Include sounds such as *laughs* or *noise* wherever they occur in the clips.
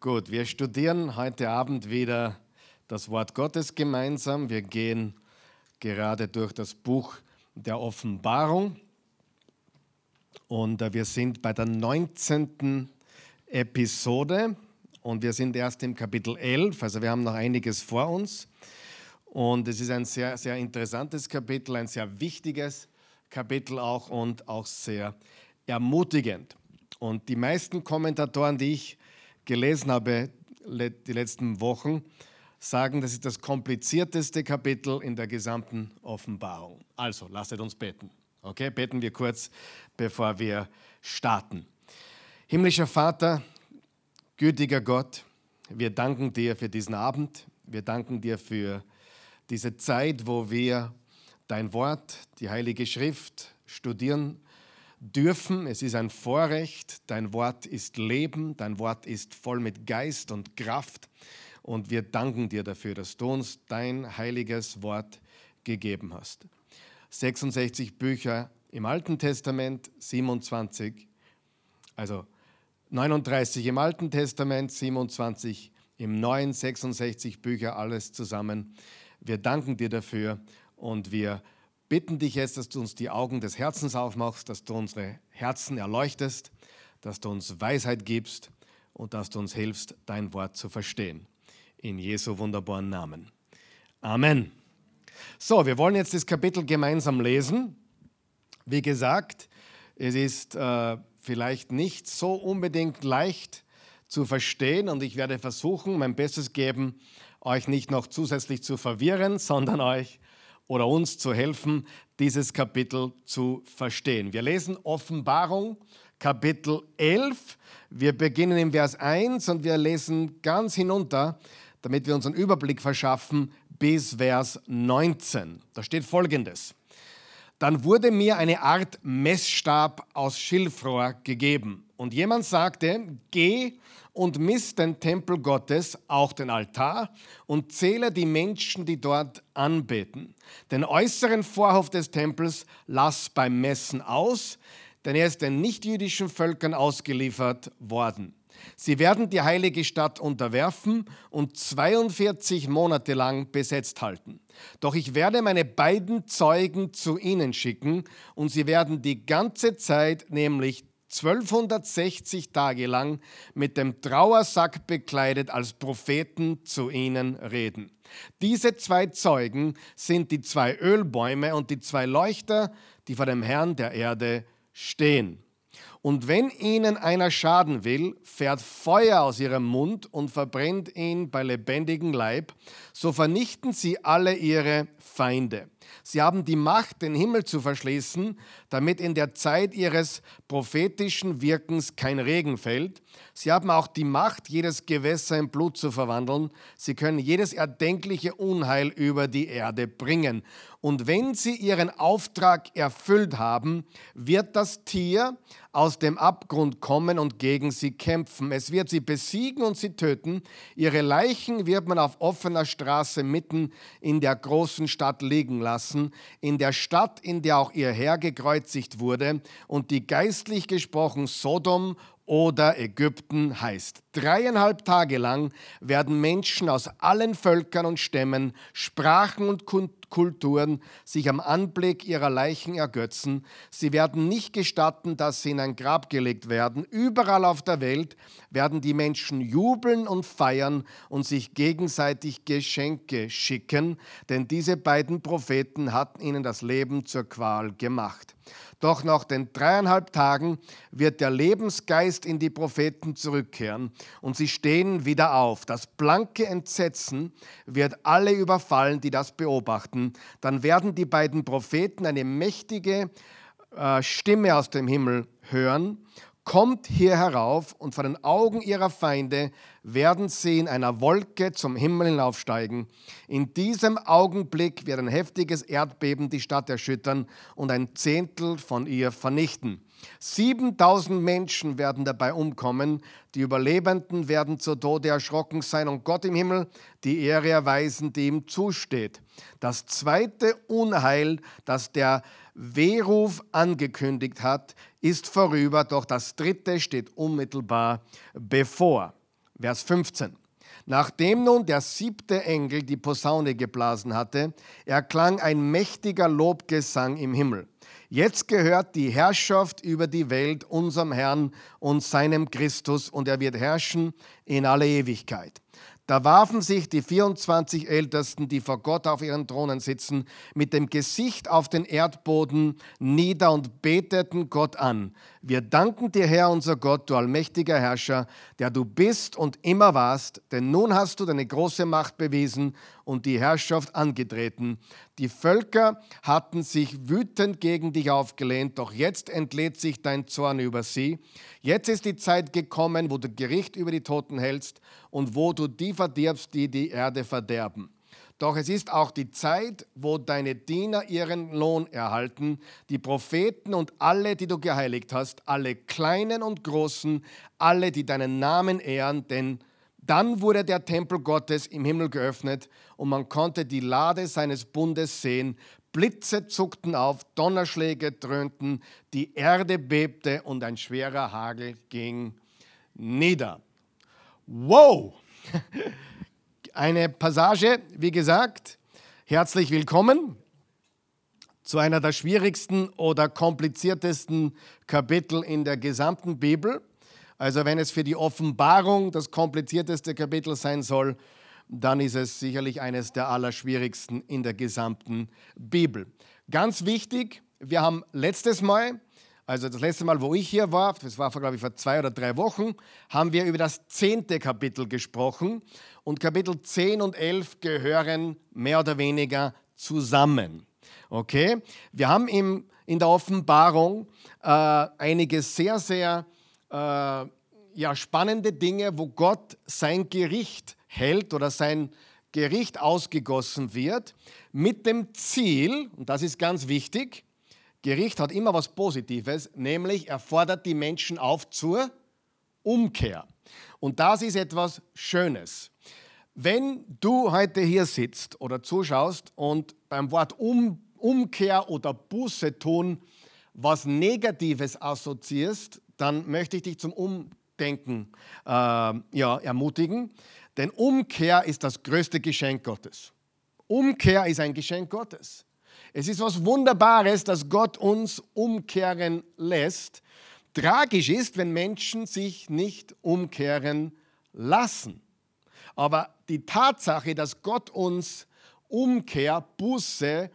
Gut, wir studieren heute Abend wieder das Wort Gottes gemeinsam. Wir gehen gerade durch das Buch der Offenbarung und äh, wir sind bei der 19. Episode und wir sind erst im Kapitel 11, also wir haben noch einiges vor uns. Und es ist ein sehr, sehr interessantes Kapitel, ein sehr wichtiges Kapitel auch und auch sehr ermutigend. Und die meisten Kommentatoren, die ich gelesen habe die letzten Wochen, sagen, das ist das komplizierteste Kapitel in der gesamten Offenbarung. Also, lasst uns beten. Okay, beten wir kurz, bevor wir starten. Himmlischer Vater, gütiger Gott, wir danken dir für diesen Abend. Wir danken dir für diese Zeit, wo wir dein Wort, die Heilige Schrift studieren dürfen. Es ist ein Vorrecht. Dein Wort ist Leben. Dein Wort ist voll mit Geist und Kraft. Und wir danken dir dafür, dass du uns dein heiliges Wort gegeben hast. 66 Bücher im Alten Testament, 27, also 39 im Alten Testament, 27 im Neuen, 66 Bücher, alles zusammen. Wir danken dir dafür und wir bitten dich jetzt, dass du uns die Augen des Herzens aufmachst, dass du unsere Herzen erleuchtest, dass du uns Weisheit gibst und dass du uns hilfst, dein Wort zu verstehen. In Jesu wunderbaren Namen. Amen. So, wir wollen jetzt das Kapitel gemeinsam lesen. Wie gesagt, es ist äh, vielleicht nicht so unbedingt leicht zu verstehen und ich werde versuchen, mein Bestes geben, euch nicht noch zusätzlich zu verwirren, sondern euch oder uns zu helfen, dieses Kapitel zu verstehen. Wir lesen Offenbarung Kapitel 11. Wir beginnen im Vers 1 und wir lesen ganz hinunter, damit wir uns einen Überblick verschaffen, bis Vers 19. Da steht folgendes. Dann wurde mir eine Art Messstab aus Schilfrohr gegeben. Und jemand sagte, geh und miss den Tempel Gottes, auch den Altar, und zähle die Menschen, die dort anbeten. Den äußeren Vorhof des Tempels lass beim Messen aus, denn er ist den nichtjüdischen Völkern ausgeliefert worden. Sie werden die heilige Stadt unterwerfen und 42 Monate lang besetzt halten. Doch ich werde meine beiden Zeugen zu ihnen schicken und sie werden die ganze Zeit, nämlich 1260 Tage lang mit dem Trauersack bekleidet als Propheten zu ihnen reden. Diese zwei Zeugen sind die zwei Ölbäume und die zwei Leuchter, die vor dem Herrn der Erde stehen. Und wenn ihnen einer schaden will, fährt Feuer aus ihrem Mund und verbrennt ihn bei lebendigem Leib, so vernichten sie alle ihre Feinde. Sie haben die Macht, den Himmel zu verschließen, damit in der Zeit ihres prophetischen Wirkens kein Regen fällt. Sie haben auch die Macht, jedes Gewässer in Blut zu verwandeln. Sie können jedes erdenkliche Unheil über die Erde bringen. Und wenn sie ihren Auftrag erfüllt haben, wird das Tier aus dem Abgrund kommen und gegen sie kämpfen. Es wird sie besiegen und sie töten. Ihre Leichen wird man auf offener Straße mitten in der großen Stadt liegen lassen, in der Stadt, in der auch ihr Herr gekreuzigt wurde und die geistlich gesprochen Sodom oder Ägypten heißt. Dreieinhalb Tage lang werden Menschen aus allen Völkern und Stämmen, Sprachen und Kulturen sich am Anblick ihrer Leichen ergötzen. Sie werden nicht gestatten, dass sie in ein Grab gelegt werden. Überall auf der Welt werden die Menschen jubeln und feiern und sich gegenseitig Geschenke schicken, denn diese beiden Propheten hatten ihnen das Leben zur Qual gemacht. Doch nach den dreieinhalb Tagen wird der Lebensgeist in die Propheten zurückkehren und sie stehen wieder auf. Das blanke Entsetzen wird alle überfallen, die das beobachten. Dann werden die beiden Propheten eine mächtige äh, Stimme aus dem Himmel hören kommt hier herauf und vor den Augen ihrer Feinde werden sie in einer Wolke zum Himmel hinaufsteigen. In diesem Augenblick wird ein heftiges Erdbeben die Stadt erschüttern und ein Zehntel von ihr vernichten. 7000 Menschen werden dabei umkommen, die Überlebenden werden zu Tode erschrocken sein und Gott im Himmel die Ehre erweisen, die ihm zusteht. Das zweite Unheil, das der Wehruf angekündigt hat, ist vorüber, doch das dritte steht unmittelbar bevor. Vers 15. Nachdem nun der siebte Engel die Posaune geblasen hatte, erklang ein mächtiger Lobgesang im Himmel. Jetzt gehört die Herrschaft über die Welt unserem Herrn und seinem Christus und er wird herrschen in alle Ewigkeit. Da warfen sich die 24 Ältesten, die vor Gott auf ihren Thronen sitzen, mit dem Gesicht auf den Erdboden nieder und beteten Gott an. Wir danken dir, Herr, unser Gott, du allmächtiger Herrscher, der du bist und immer warst, denn nun hast du deine große Macht bewiesen und die Herrschaft angetreten. Die Völker hatten sich wütend gegen dich aufgelehnt, doch jetzt entlädt sich dein Zorn über sie. Jetzt ist die Zeit gekommen, wo du Gericht über die Toten hältst und wo du die verdirbst, die die Erde verderben. Doch es ist auch die Zeit, wo deine Diener ihren Lohn erhalten, die Propheten und alle, die du geheiligt hast, alle Kleinen und Großen, alle, die deinen Namen ehren, denn dann wurde der Tempel Gottes im Himmel geöffnet und man konnte die Lade seines Bundes sehen. Blitze zuckten auf, Donnerschläge dröhnten, die Erde bebte und ein schwerer Hagel ging nieder. Wow! *laughs* Eine Passage, wie gesagt, herzlich willkommen zu einer der schwierigsten oder kompliziertesten Kapitel in der gesamten Bibel. Also wenn es für die Offenbarung das komplizierteste Kapitel sein soll, dann ist es sicherlich eines der allerschwierigsten in der gesamten Bibel. Ganz wichtig, wir haben letztes Mal also das letzte Mal, wo ich hier war, das war, glaube ich, vor zwei oder drei Wochen, haben wir über das zehnte Kapitel gesprochen. Und Kapitel 10 und 11 gehören mehr oder weniger zusammen. Okay? Wir haben im, in der Offenbarung äh, einige sehr, sehr äh, ja, spannende Dinge, wo Gott sein Gericht hält oder sein Gericht ausgegossen wird, mit dem Ziel, und das ist ganz wichtig, Gericht hat immer was Positives, nämlich er fordert die Menschen auf zur Umkehr. Und das ist etwas Schönes. Wenn du heute hier sitzt oder zuschaust und beim Wort um, Umkehr oder Buße tun was Negatives assoziierst, dann möchte ich dich zum Umdenken äh, ja, ermutigen. Denn Umkehr ist das größte Geschenk Gottes. Umkehr ist ein Geschenk Gottes. Es ist was Wunderbares, dass Gott uns umkehren lässt. Tragisch ist, wenn Menschen sich nicht umkehren lassen. Aber die Tatsache, dass Gott uns Umkehr, Buße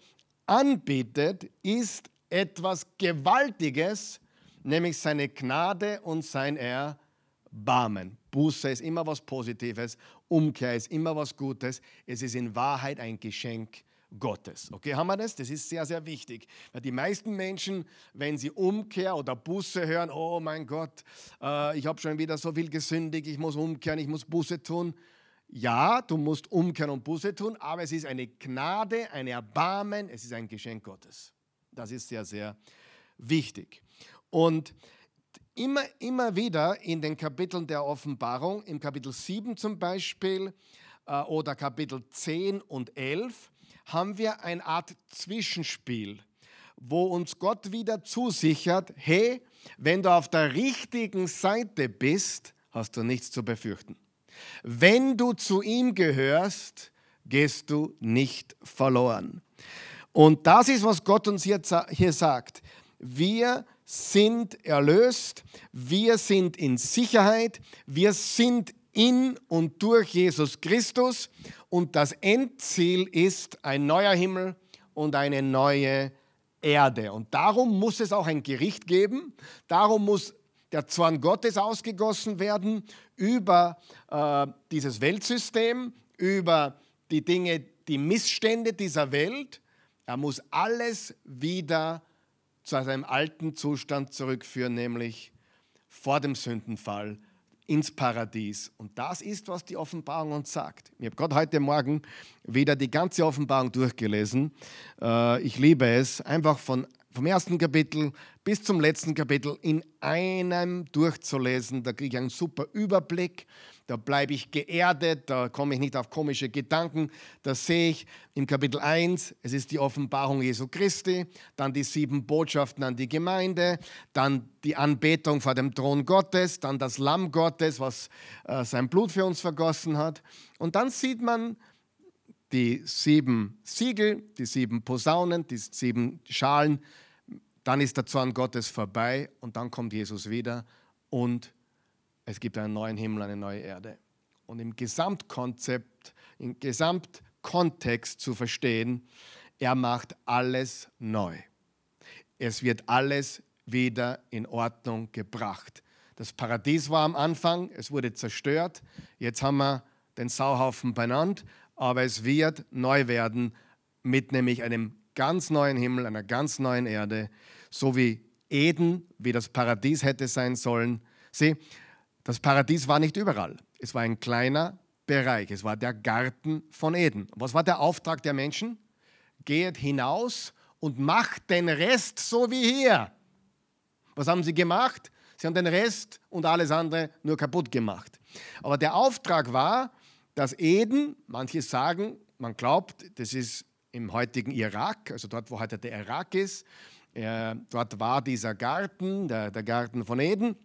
anbietet, ist etwas Gewaltiges, nämlich seine Gnade und sein Erbarmen. Buße ist immer was Positives, Umkehr ist immer was Gutes. Es ist in Wahrheit ein Geschenk Gottes. Okay, haben wir das? Das ist sehr, sehr wichtig. Weil die meisten Menschen, wenn sie Umkehr oder Buße hören, oh mein Gott, äh, ich habe schon wieder so viel gesündigt, ich muss umkehren, ich muss Buße tun. Ja, du musst umkehren und Buße tun, aber es ist eine Gnade, ein Erbarmen, es ist ein Geschenk Gottes. Das ist sehr, sehr wichtig. Und immer, immer wieder in den Kapiteln der Offenbarung, im Kapitel 7 zum Beispiel äh, oder Kapitel 10 und 11, haben wir eine Art Zwischenspiel, wo uns Gott wieder zusichert, hey, wenn du auf der richtigen Seite bist, hast du nichts zu befürchten. Wenn du zu ihm gehörst, gehst du nicht verloren. Und das ist, was Gott uns hier, hier sagt. Wir sind erlöst, wir sind in Sicherheit, wir sind in und durch Jesus Christus und das Endziel ist ein neuer Himmel und eine neue Erde. Und darum muss es auch ein Gericht geben, darum muss der Zorn Gottes ausgegossen werden über äh, dieses Weltsystem, über die Dinge, die Missstände dieser Welt. Er muss alles wieder zu seinem alten Zustand zurückführen, nämlich vor dem Sündenfall ins Paradies. Und das ist, was die Offenbarung uns sagt. Ich habe gerade heute Morgen wieder die ganze Offenbarung durchgelesen. Äh, ich liebe es, einfach von vom ersten Kapitel bis zum letzten Kapitel in einem durchzulesen. Da kriege ich einen super Überblick. Da bleibe ich geerdet, da komme ich nicht auf komische Gedanken. Da sehe ich im Kapitel 1, es ist die Offenbarung Jesu Christi, dann die sieben Botschaften an die Gemeinde, dann die Anbetung vor dem Thron Gottes, dann das Lamm Gottes, was äh, sein Blut für uns vergossen hat. Und dann sieht man die sieben Siegel, die sieben Posaunen, die sieben Schalen dann ist der Zorn Gottes vorbei und dann kommt Jesus wieder und es gibt einen neuen Himmel, eine neue Erde. Und im Gesamtkonzept, im Gesamtkontext zu verstehen, er macht alles neu. Es wird alles wieder in Ordnung gebracht. Das Paradies war am Anfang, es wurde zerstört. Jetzt haben wir den Sauhaufen benannt, aber es wird neu werden mit nämlich einem ganz neuen Himmel, einer ganz neuen Erde, so wie Eden, wie das Paradies hätte sein sollen. Sieh, das Paradies war nicht überall. Es war ein kleiner Bereich. Es war der Garten von Eden. Was war der Auftrag der Menschen? Geht hinaus und macht den Rest so wie hier. Was haben sie gemacht? Sie haben den Rest und alles andere nur kaputt gemacht. Aber der Auftrag war, dass Eden, manche sagen, man glaubt, das ist im heutigen Irak, also dort, wo heute der Irak ist. Äh, dort war dieser Garten, der, der Garten von Eden.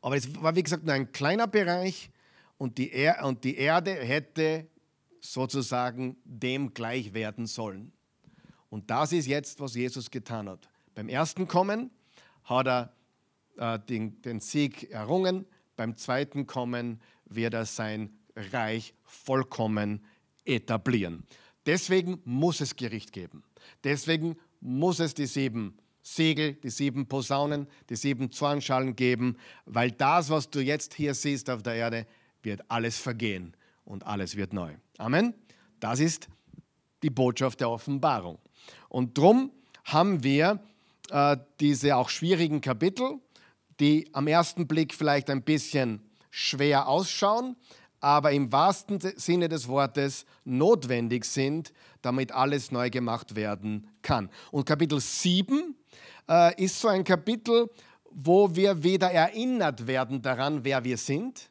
Aber es war, wie gesagt, nur ein kleiner Bereich und die, er und die Erde hätte sozusagen dem gleich werden sollen. Und das ist jetzt, was Jesus getan hat. Beim ersten Kommen hat er äh, den, den Sieg errungen, beim zweiten Kommen wird er sein Reich vollkommen etablieren. Deswegen muss es Gericht geben. Deswegen muss es die sieben Segel, die sieben Posaunen, die sieben Zornschalen geben, weil das, was du jetzt hier siehst auf der Erde, wird alles vergehen und alles wird neu. Amen. Das ist die Botschaft der Offenbarung. Und darum haben wir äh, diese auch schwierigen Kapitel, die am ersten Blick vielleicht ein bisschen schwer ausschauen, aber im wahrsten Sinne des Wortes notwendig sind, damit alles neu gemacht werden kann. Und Kapitel 7 äh, ist so ein Kapitel, wo wir wieder erinnert werden daran, wer wir sind,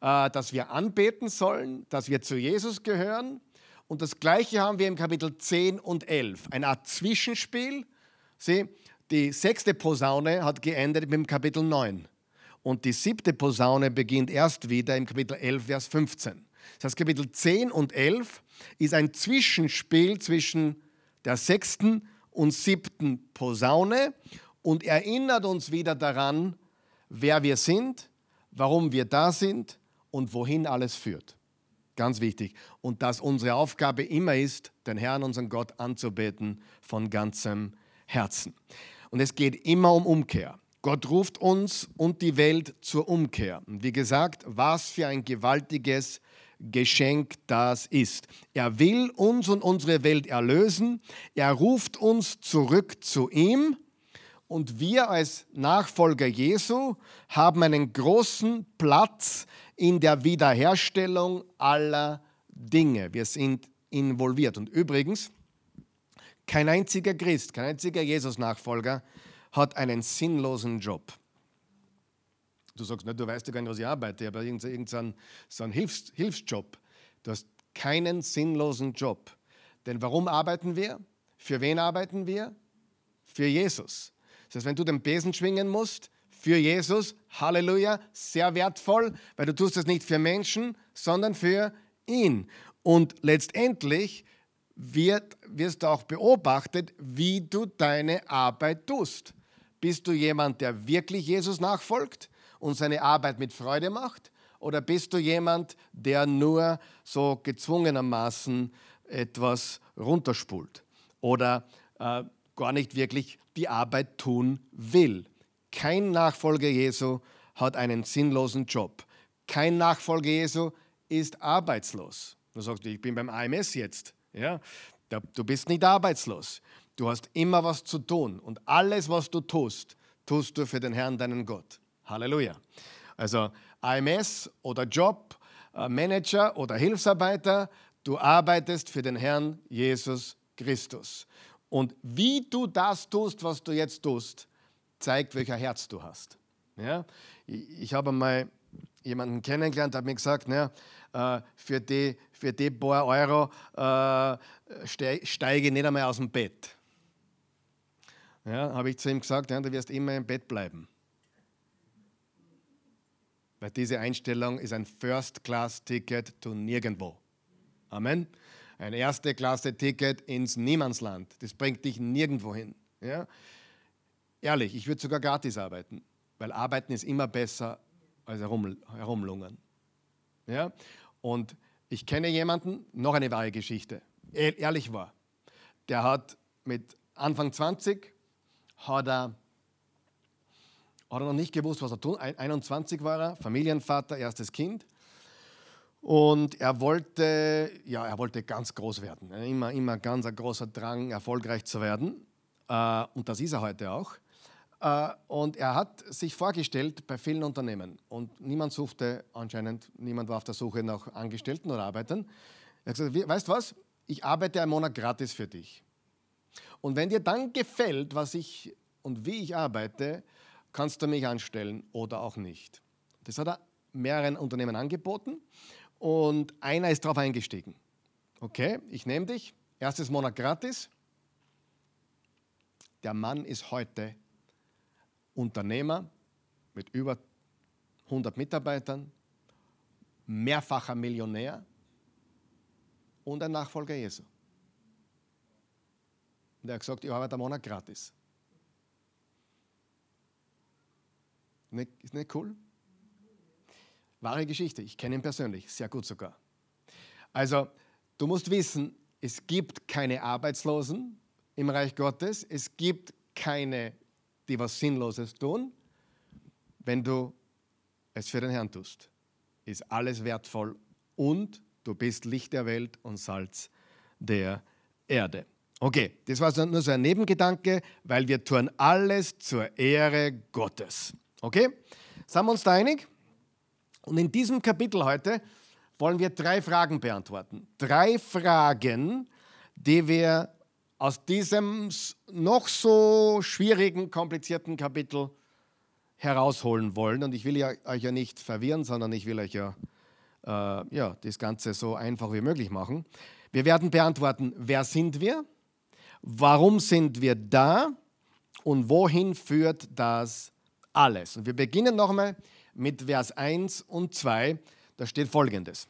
äh, dass wir anbeten sollen, dass wir zu Jesus gehören. Und das Gleiche haben wir im Kapitel 10 und 11, eine Art Zwischenspiel. Sieh, die sechste Posaune hat geendet mit dem Kapitel 9. Und die siebte Posaune beginnt erst wieder im Kapitel 11, Vers 15. Das heißt, Kapitel 10 und 11 ist ein Zwischenspiel zwischen der sechsten und siebten Posaune und erinnert uns wieder daran, wer wir sind, warum wir da sind und wohin alles führt. Ganz wichtig. Und dass unsere Aufgabe immer ist, den Herrn, unseren Gott, anzubeten von ganzem Herzen. Und es geht immer um Umkehr. Gott ruft uns und die Welt zur Umkehr. Und wie gesagt, was für ein gewaltiges Geschenk das ist. Er will uns und unsere Welt erlösen. Er ruft uns zurück zu ihm. Und wir als Nachfolger Jesu haben einen großen Platz in der Wiederherstellung aller Dinge. Wir sind involviert. Und übrigens, kein einziger Christ, kein einziger Jesus-Nachfolger hat einen sinnlosen Job. Du sagst, du weißt ja gar nicht, was ich arbeite, aber irgendeinen so einen Hilfs, Hilfsjob. Du hast keinen sinnlosen Job. Denn warum arbeiten wir? Für wen arbeiten wir? Für Jesus. Das heißt, wenn du den Besen schwingen musst, für Jesus, Halleluja, sehr wertvoll, weil du tust es nicht für Menschen, sondern für ihn. Und letztendlich wird, wirst du auch beobachtet, wie du deine Arbeit tust. Bist du jemand, der wirklich Jesus nachfolgt und seine Arbeit mit Freude macht? Oder bist du jemand, der nur so gezwungenermaßen etwas runterspult oder äh, gar nicht wirklich die Arbeit tun will? Kein Nachfolger Jesu hat einen sinnlosen Job. Kein Nachfolger Jesu ist arbeitslos. Du sagst, ich bin beim AMS jetzt. Ja? Du bist nicht arbeitslos. Du hast immer was zu tun und alles, was du tust, tust du für den Herrn, deinen Gott. Halleluja. Also AMS oder Job, äh, Manager oder Hilfsarbeiter, du arbeitest für den Herrn Jesus Christus. Und wie du das tust, was du jetzt tust, zeigt, welcher Herz du hast. Ja? Ich, habe mal jemanden kennengelernt, hat mir gesagt, na, äh, für, die, für die paar Euro äh, steige ich nicht einmal aus dem Bett. Ja, habe ich zu ihm gesagt, ja, du wirst immer im Bett bleiben. Weil diese Einstellung ist ein First-Class-Ticket to nirgendwo. Amen. Ein Erste-Klasse-Ticket ins Niemandsland. Das bringt dich nirgendwo hin. Ja? Ehrlich, ich würde sogar gratis arbeiten, weil arbeiten ist immer besser als herum, herumlungern. Ja? Und ich kenne jemanden, noch eine wahre Geschichte, ehrlich war. Der hat mit Anfang 20 hat er, hat er noch nicht gewusst, was er tun. 21 war er, Familienvater, erstes Kind. Und er wollte, ja, er wollte ganz groß werden. Immer, immer ganz ein großer Drang, erfolgreich zu werden. Äh, und das ist er heute auch. Äh, und er hat sich vorgestellt bei vielen Unternehmen. Und niemand suchte anscheinend, niemand war auf der Suche nach Angestellten oder Arbeitern. Er hat gesagt, weißt du was, ich arbeite einen Monat gratis für dich. Und wenn dir dann gefällt, was ich und wie ich arbeite, kannst du mich anstellen oder auch nicht. Das hat er mehreren Unternehmen angeboten und einer ist darauf eingestiegen. Okay, ich nehme dich, erstes Monat gratis. Der Mann ist heute Unternehmer mit über 100 Mitarbeitern, mehrfacher Millionär und ein Nachfolger Jesu. Und er hat gesagt, ich arbeite einen Monat gratis. Ist nicht cool? Wahre Geschichte, ich kenne ihn persönlich, sehr gut sogar. Also, du musst wissen, es gibt keine Arbeitslosen im Reich Gottes, es gibt keine, die was Sinnloses tun. Wenn du es für den Herrn tust, ist alles wertvoll und du bist Licht der Welt und Salz der Erde. Okay, das war nur so ein Nebengedanke, weil wir tun alles zur Ehre Gottes. Okay, sind wir uns da einig? Und in diesem Kapitel heute wollen wir drei Fragen beantworten. Drei Fragen, die wir aus diesem noch so schwierigen, komplizierten Kapitel herausholen wollen. Und ich will ja, euch ja nicht verwirren, sondern ich will euch ja, äh, ja das Ganze so einfach wie möglich machen. Wir werden beantworten, wer sind wir, warum sind wir da und wohin führt das alles. Und wir beginnen nochmal mit Vers 1 und 2. Da steht folgendes.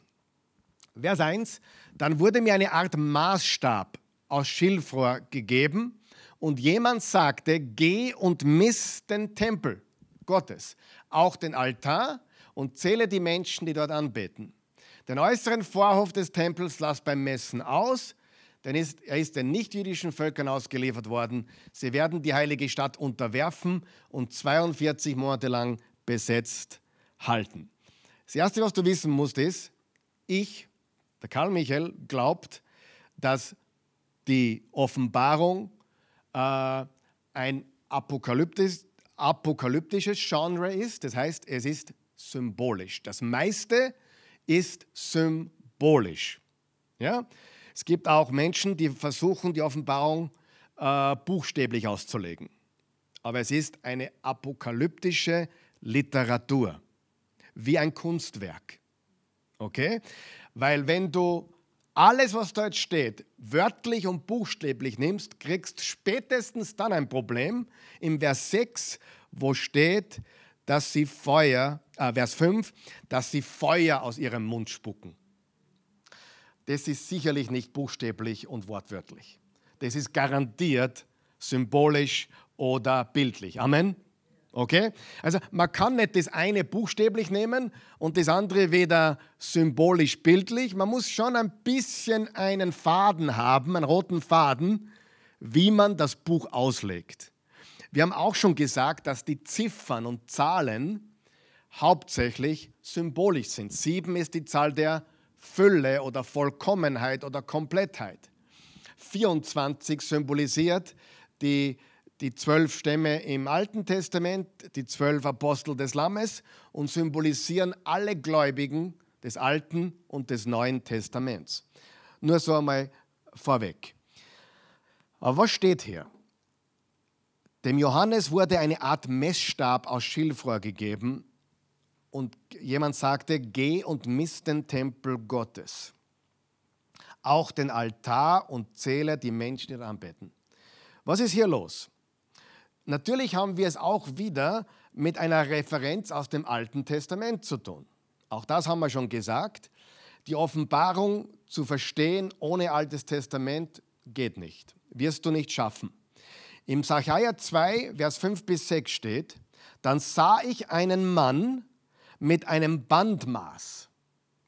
Vers 1, dann wurde mir eine Art Maßstab aus Schilfrohr gegeben und jemand sagte, geh und miss den Tempel Gottes, auch den Altar und zähle die Menschen, die dort anbeten. Den äußeren Vorhof des Tempels lass beim Messen aus, denn er ist den nichtjüdischen Völkern ausgeliefert worden. Sie werden die heilige Stadt unterwerfen und 42 Monate lang besetzt halten. Das Erste, was du wissen musst, ist, ich, der Karl Michael, glaubt, dass die Offenbarung äh, ein apokalyptisch, apokalyptisches Genre ist. Das heißt, es ist symbolisch. Das meiste ist symbolisch. Ja? Es gibt auch Menschen, die versuchen, die Offenbarung äh, buchstäblich auszulegen. Aber es ist eine apokalyptische Literatur, wie ein Kunstwerk. Okay? Weil wenn du alles, was dort steht, wörtlich und buchstäblich nimmst, kriegst spätestens dann ein Problem. Im Vers 6, wo steht, dass sie Feuer, äh, Vers 5, dass sie Feuer aus ihrem Mund spucken. Das ist sicherlich nicht buchstäblich und wortwörtlich. Das ist garantiert symbolisch oder bildlich. Amen. Okay? Also man kann nicht das eine buchstäblich nehmen und das andere weder symbolisch bildlich. Man muss schon ein bisschen einen Faden haben, einen roten Faden, wie man das Buch auslegt. Wir haben auch schon gesagt, dass die Ziffern und Zahlen hauptsächlich symbolisch sind. Sieben ist die Zahl der Fülle oder Vollkommenheit oder Komplettheit. 24 symbolisiert die die zwölf Stämme im Alten Testament, die zwölf Apostel des Lammes und symbolisieren alle Gläubigen des Alten und des Neuen Testaments. Nur so einmal vorweg. Aber was steht hier? Dem Johannes wurde eine Art Messstab aus Schilfrohr gegeben und jemand sagte, geh und misst den Tempel Gottes, auch den Altar und zähle die Menschen, die anbeten. Was ist hier los? Natürlich haben wir es auch wieder mit einer Referenz aus dem Alten Testament zu tun. Auch das haben wir schon gesagt. Die Offenbarung zu verstehen ohne Altes Testament geht nicht. Wirst du nicht schaffen. Im Sacharja 2, Vers 5 bis 6 steht, dann sah ich einen Mann mit einem Bandmaß.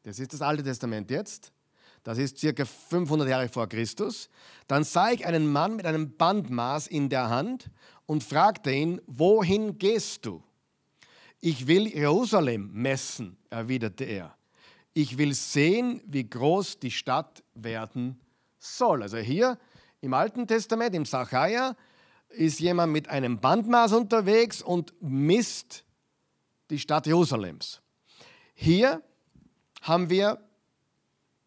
Das ist das Alte Testament jetzt. Das ist circa 500 Jahre vor Christus. Dann sah ich einen Mann mit einem Bandmaß in der Hand und fragte ihn, wohin gehst du? Ich will Jerusalem messen, erwiderte er. Ich will sehen, wie groß die Stadt werden soll. Also hier im Alten Testament, im Sacharja, ist jemand mit einem Bandmaß unterwegs und misst die Stadt Jerusalems. Hier haben wir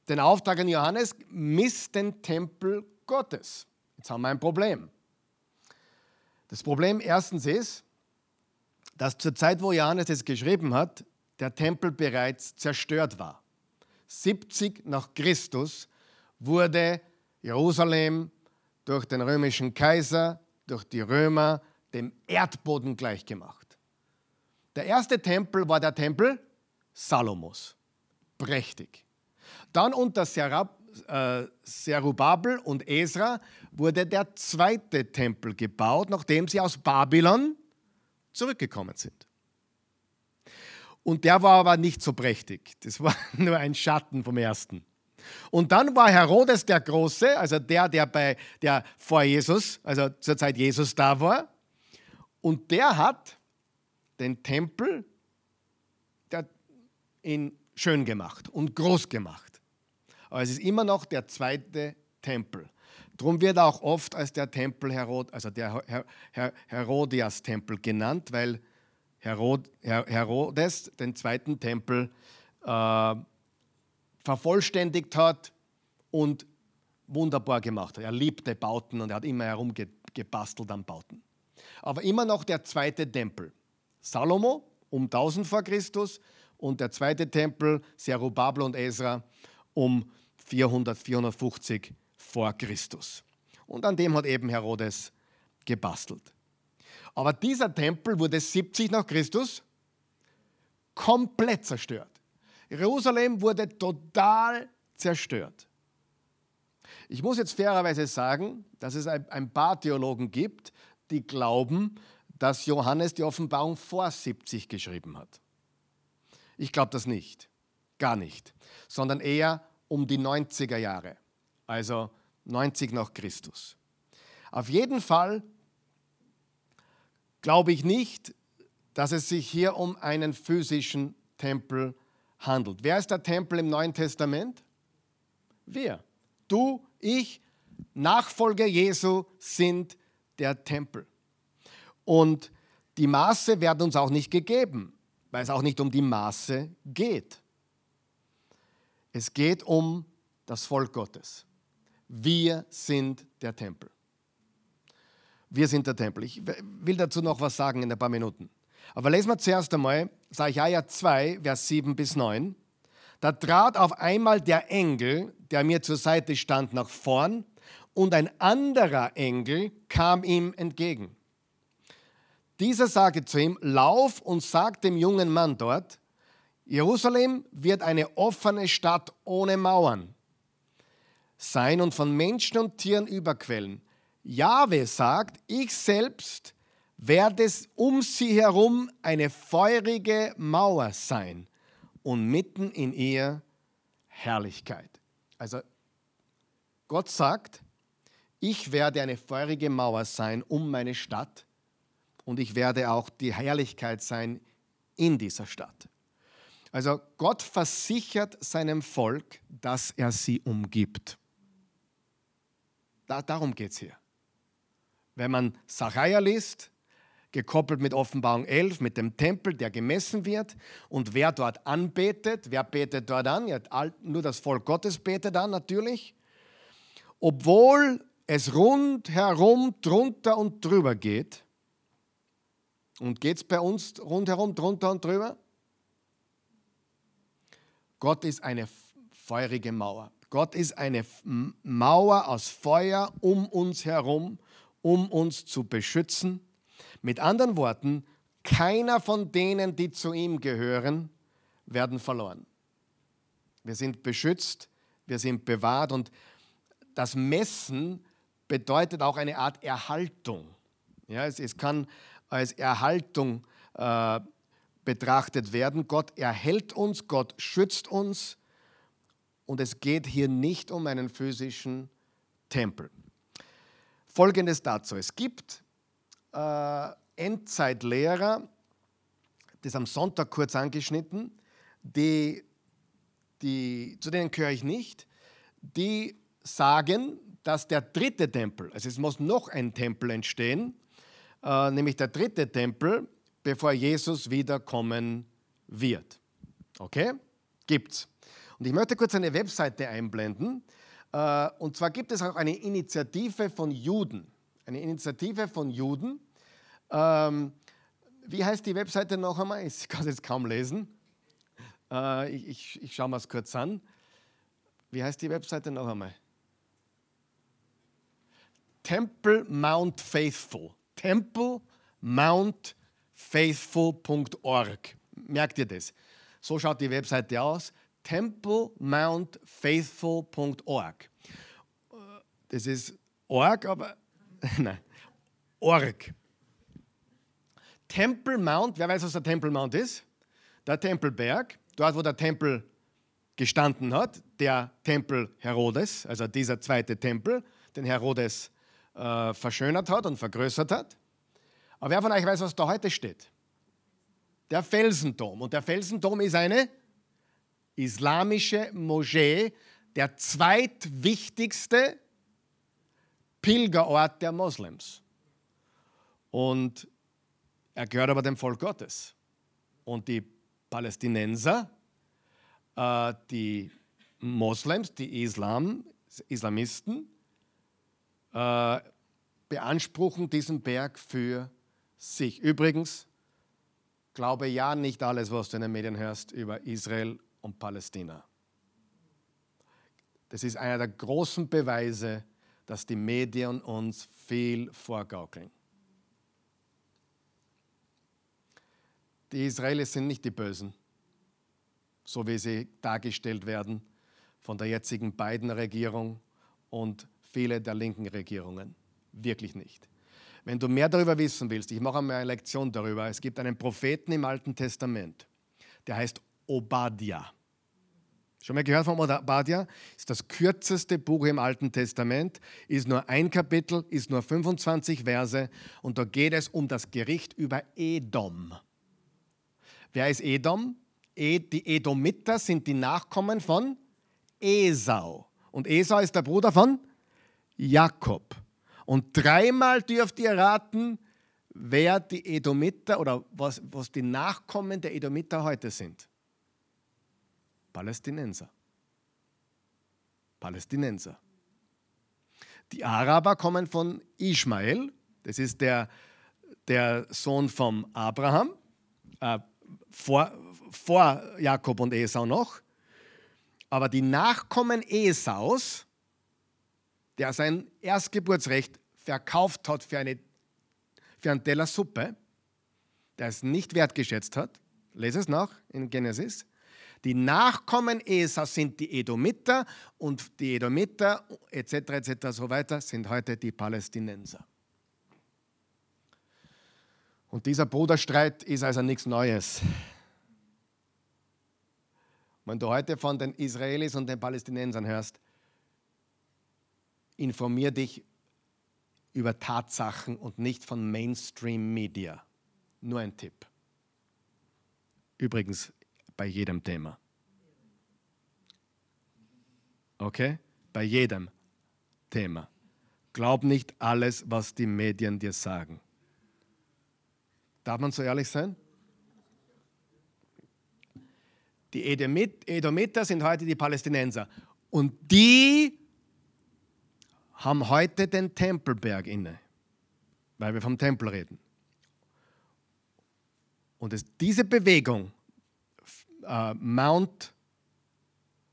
den Auftrag an Johannes, misst den Tempel Gottes. Jetzt haben wir ein Problem. Das Problem erstens ist, dass zur Zeit, wo Johannes es geschrieben hat, der Tempel bereits zerstört war. 70 nach Christus wurde Jerusalem durch den römischen Kaiser, durch die Römer dem Erdboden gleichgemacht. Der erste Tempel war der Tempel Salomos. Prächtig. Dann unter Serab, äh, Zerubabel und Esra wurde der zweite Tempel gebaut, nachdem sie aus Babylon zurückgekommen sind. Und der war aber nicht so prächtig. Das war *laughs* nur ein Schatten vom ersten. Und dann war Herodes der Große, also der, der, bei, der vor Jesus, also zur Zeit Jesus da war. Und der hat den Tempel der, ihn schön gemacht und groß gemacht. Aber es ist immer noch der zweite Tempel. Darum wird er auch oft als der Tempel Herod, also der Her Her Herodias-Tempel genannt, weil Herod, Her Herodes den zweiten Tempel äh, vervollständigt hat und wunderbar gemacht hat. Er liebte Bauten und er hat immer herumgebastelt an Bauten. Aber immer noch der zweite Tempel. Salomo um 1000 vor Christus und der zweite Tempel, Zerubabel und Ezra, um 400, 450 vor Christus. Und an dem hat eben Herodes gebastelt. Aber dieser Tempel wurde 70 nach Christus komplett zerstört. Jerusalem wurde total zerstört. Ich muss jetzt fairerweise sagen, dass es ein paar Theologen gibt, die glauben, dass Johannes die Offenbarung vor 70 geschrieben hat. Ich glaube das nicht, gar nicht, sondern eher um die 90er Jahre, also 90 nach Christus. Auf jeden Fall glaube ich nicht, dass es sich hier um einen physischen Tempel handelt. Wer ist der Tempel im Neuen Testament? Wir. Du, ich, Nachfolger Jesu sind der Tempel. Und die Maße werden uns auch nicht gegeben, weil es auch nicht um die Maße geht. Es geht um das Volk Gottes. Wir sind der Tempel. Wir sind der Tempel. Ich will dazu noch was sagen in ein paar Minuten. Aber lesen wir zuerst einmal Sacharja 2, Vers 7 bis 9. Da trat auf einmal der Engel, der mir zur Seite stand, nach vorn und ein anderer Engel kam ihm entgegen. Dieser sagte zu ihm, lauf und sag dem jungen Mann dort, Jerusalem wird eine offene Stadt ohne Mauern sein und von Menschen und Tieren überquellen. Jahwe sagt, ich selbst werde um sie herum eine feurige Mauer sein und mitten in ihr Herrlichkeit. Also Gott sagt, ich werde eine feurige Mauer sein um meine Stadt und ich werde auch die Herrlichkeit sein in dieser Stadt. Also Gott versichert seinem Volk, dass er sie umgibt. Da, darum geht es hier. Wenn man Sacharja liest, gekoppelt mit Offenbarung 11, mit dem Tempel, der gemessen wird und wer dort anbetet, wer betet dort an? Ja, nur das Volk Gottes betet an natürlich. Obwohl es rundherum, drunter und drüber geht, und geht es bei uns rundherum, drunter und drüber? Gott ist eine feurige Mauer. Gott ist eine Mauer aus Feuer um uns herum, um uns zu beschützen. Mit anderen Worten, keiner von denen, die zu ihm gehören, werden verloren. Wir sind beschützt, wir sind bewahrt und das Messen bedeutet auch eine Art Erhaltung. Ja, es, es kann als Erhaltung äh, betrachtet werden. Gott erhält uns, Gott schützt uns und es geht hier nicht um einen physischen Tempel. Folgendes dazu. Es gibt äh, Endzeitlehrer, das am Sonntag kurz angeschnitten, die, die, zu denen gehöre ich nicht, die sagen, dass der dritte Tempel, also es muss noch ein Tempel entstehen, äh, nämlich der dritte Tempel, bevor Jesus wiederkommen wird. Okay? Gibt's. Und ich möchte kurz eine Webseite einblenden. Äh, und zwar gibt es auch eine Initiative von Juden. Eine Initiative von Juden. Ähm, wie heißt die Webseite noch einmal? Ich kann es jetzt kaum lesen. Äh, ich, ich, ich schaue mir es kurz an. Wie heißt die Webseite noch einmal? Temple Mount Faithful. Temple Mount faithful.org. Merkt ihr das? So schaut die Webseite aus. templemountfaithful.org. Das ist org, aber *laughs* nein, org. Temple Mount, wer weiß, was der Temple Mount ist? Der Tempelberg, dort, wo der Tempel gestanden hat, der Tempel Herodes, also dieser zweite Tempel, den Herodes äh, verschönert hat und vergrößert hat. Aber wer von euch weiß, was da heute steht? Der Felsendom. Und der Felsendom ist eine islamische Moschee, der zweitwichtigste Pilgerort der Moslems. Und er gehört aber dem Volk Gottes. Und die Palästinenser, äh, die Moslems, die Islam, Islamisten, äh, beanspruchen diesen Berg für sich. Übrigens, glaube ja nicht alles, was du in den Medien hörst über Israel und Palästina. Das ist einer der großen Beweise, dass die Medien uns viel vorgaukeln. Die Israelis sind nicht die Bösen, so wie sie dargestellt werden von der jetzigen Biden-Regierung und viele der linken Regierungen. Wirklich nicht. Wenn du mehr darüber wissen willst, ich mache einmal eine Lektion darüber. Es gibt einen Propheten im Alten Testament, der heißt Obadiah. Schon mal gehört von Obadiah? Ist das kürzeste Buch im Alten Testament, ist nur ein Kapitel, ist nur 25 Verse und da geht es um das Gericht über Edom. Wer ist Edom? E, die Edomiter sind die Nachkommen von Esau. Und Esau ist der Bruder von Jakob. Und dreimal dürft ihr raten, wer die Edomiter oder was, was die Nachkommen der Edomiter heute sind. Palästinenser. Palästinenser. Die Araber kommen von Ismael, das ist der, der Sohn von Abraham, äh, vor, vor Jakob und Esau noch. Aber die Nachkommen Esaus, der sein Erstgeburtsrecht verkauft hat für, eine, für einen Teller Suppe, der es nicht wertgeschätzt hat. Lese es nach in Genesis. Die Nachkommen Esau sind die Edomiter und die Edomiter etc. etc. so weiter sind heute die Palästinenser. Und dieser Bruderstreit ist also nichts Neues. Wenn du heute von den Israelis und den Palästinensern hörst, informier dich über Tatsachen und nicht von Mainstream Media. Nur ein Tipp. Übrigens bei jedem Thema. Okay? Bei jedem Thema. Glaub nicht alles, was die Medien dir sagen. Darf man so ehrlich sein? Die Edomiter sind heute die Palästinenser. Und die haben heute den Tempelberg inne, weil wir vom Tempel reden. Und es, diese Bewegung, äh, Mount,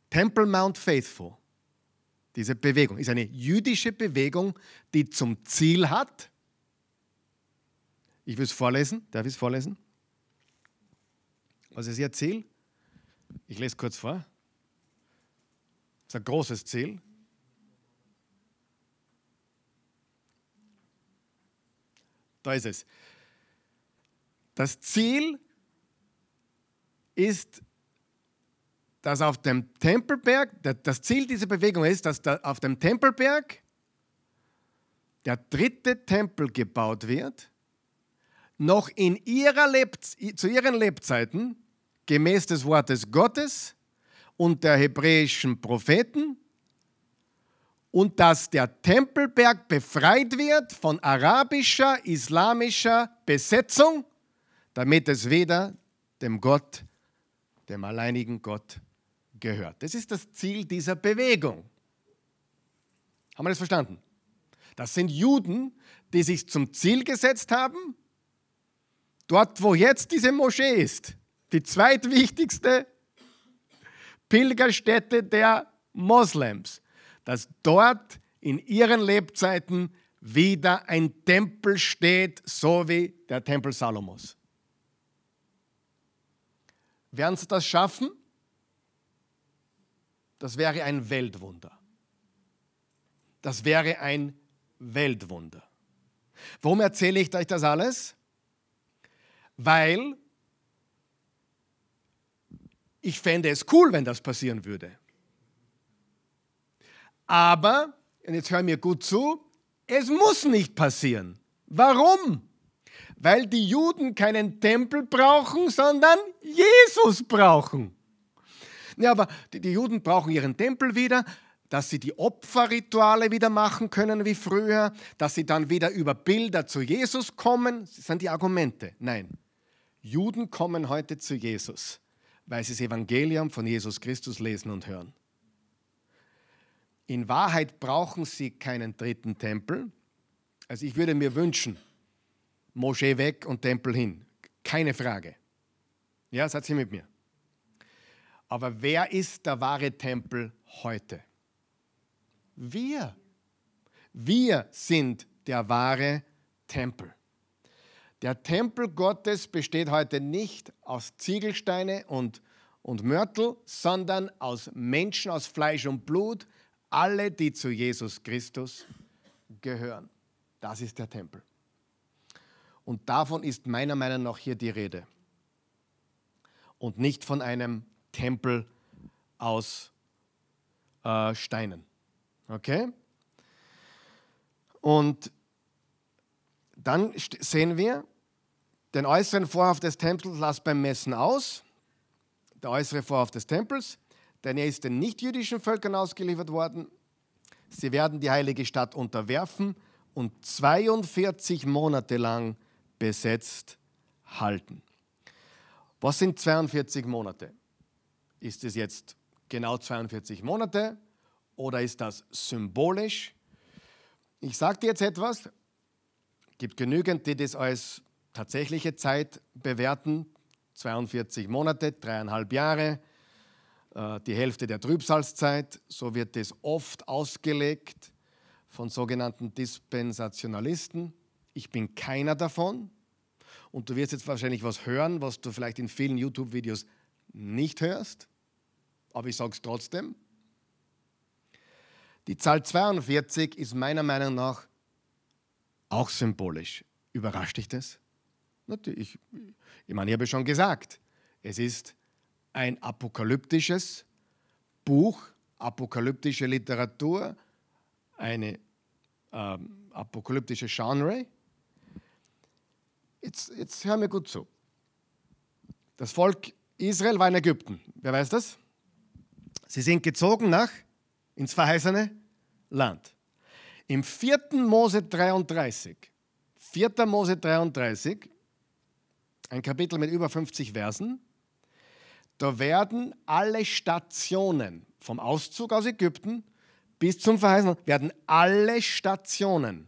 Temple Mount Faithful, diese Bewegung ist eine jüdische Bewegung, die zum Ziel hat, ich will es vorlesen, darf ich es vorlesen? Was ist Ihr Ziel? Ich lese kurz vor. Das ist ein großes Ziel. Da ist es. Das Ziel ist, dass auf dem Tempelberg, das Ziel dieser Bewegung ist, dass auf dem Tempelberg der dritte Tempel gebaut wird, noch in ihrer zu ihren Lebzeiten, gemäß des Wortes Gottes und der hebräischen Propheten, und dass der Tempelberg befreit wird von arabischer, islamischer Besetzung, damit es wieder dem Gott, dem alleinigen Gott gehört. Das ist das Ziel dieser Bewegung. Haben wir das verstanden? Das sind Juden, die sich zum Ziel gesetzt haben, dort wo jetzt diese Moschee ist, die zweitwichtigste Pilgerstätte der Moslems, dass dort in ihren Lebzeiten wieder ein Tempel steht, so wie der Tempel Salomos. Werden sie das schaffen? Das wäre ein Weltwunder. Das wäre ein Weltwunder. Warum erzähle ich euch das alles? Weil ich fände es cool, wenn das passieren würde. Aber, und jetzt hör mir gut zu, es muss nicht passieren. Warum? Weil die Juden keinen Tempel brauchen, sondern Jesus brauchen. Ja, aber die, die Juden brauchen ihren Tempel wieder, dass sie die Opferrituale wieder machen können wie früher, dass sie dann wieder über Bilder zu Jesus kommen. Das sind die Argumente. Nein, Juden kommen heute zu Jesus, weil sie das Evangelium von Jesus Christus lesen und hören. In Wahrheit brauchen sie keinen dritten Tempel. Also ich würde mir wünschen, Moschee weg und Tempel hin. Keine Frage. Ja, seid ihr mit mir? Aber wer ist der wahre Tempel heute? Wir. Wir sind der wahre Tempel. Der Tempel Gottes besteht heute nicht aus Ziegelsteine und, und Mörtel, sondern aus Menschen, aus Fleisch und Blut, alle, die zu Jesus Christus gehören. Das ist der Tempel. Und davon ist meiner Meinung nach hier die Rede. Und nicht von einem Tempel aus äh, Steinen. Okay? Und dann sehen wir, den äußeren Vorhof des Tempels las beim Messen aus, der äußere Vorhof des Tempels, denn er ist den nichtjüdischen Völkern ausgeliefert worden. Sie werden die heilige Stadt unterwerfen und 42 Monate lang besetzt halten. Was sind 42 Monate? Ist es jetzt genau 42 Monate oder ist das symbolisch? Ich sage dir jetzt etwas, gibt genügend, die das als tatsächliche Zeit bewerten, 42 Monate, dreieinhalb Jahre. Äh, die Hälfte der Trübsalzeit. So wird es oft ausgelegt von sogenannten Dispensationalisten. Ich bin keiner davon. Und du wirst jetzt wahrscheinlich was hören, was du vielleicht in vielen YouTube-Videos nicht hörst. Aber ich sage es trotzdem. Die Zahl 42 ist meiner Meinung nach auch symbolisch. Überrascht dich das? Natürlich. Ich meine, ich habe schon gesagt, es ist ein apokalyptisches Buch, apokalyptische Literatur, eine ähm, apokalyptische Genre. Jetzt, jetzt hör mir gut zu. Das Volk Israel war in Ägypten. Wer weiß das? Sie sind gezogen nach ins verheißene Land. Im 4. Mose 33, 4. Mose 33, ein Kapitel mit über 50 Versen, da werden alle Stationen vom Auszug aus Ägypten bis zum verheißenen werden alle Stationen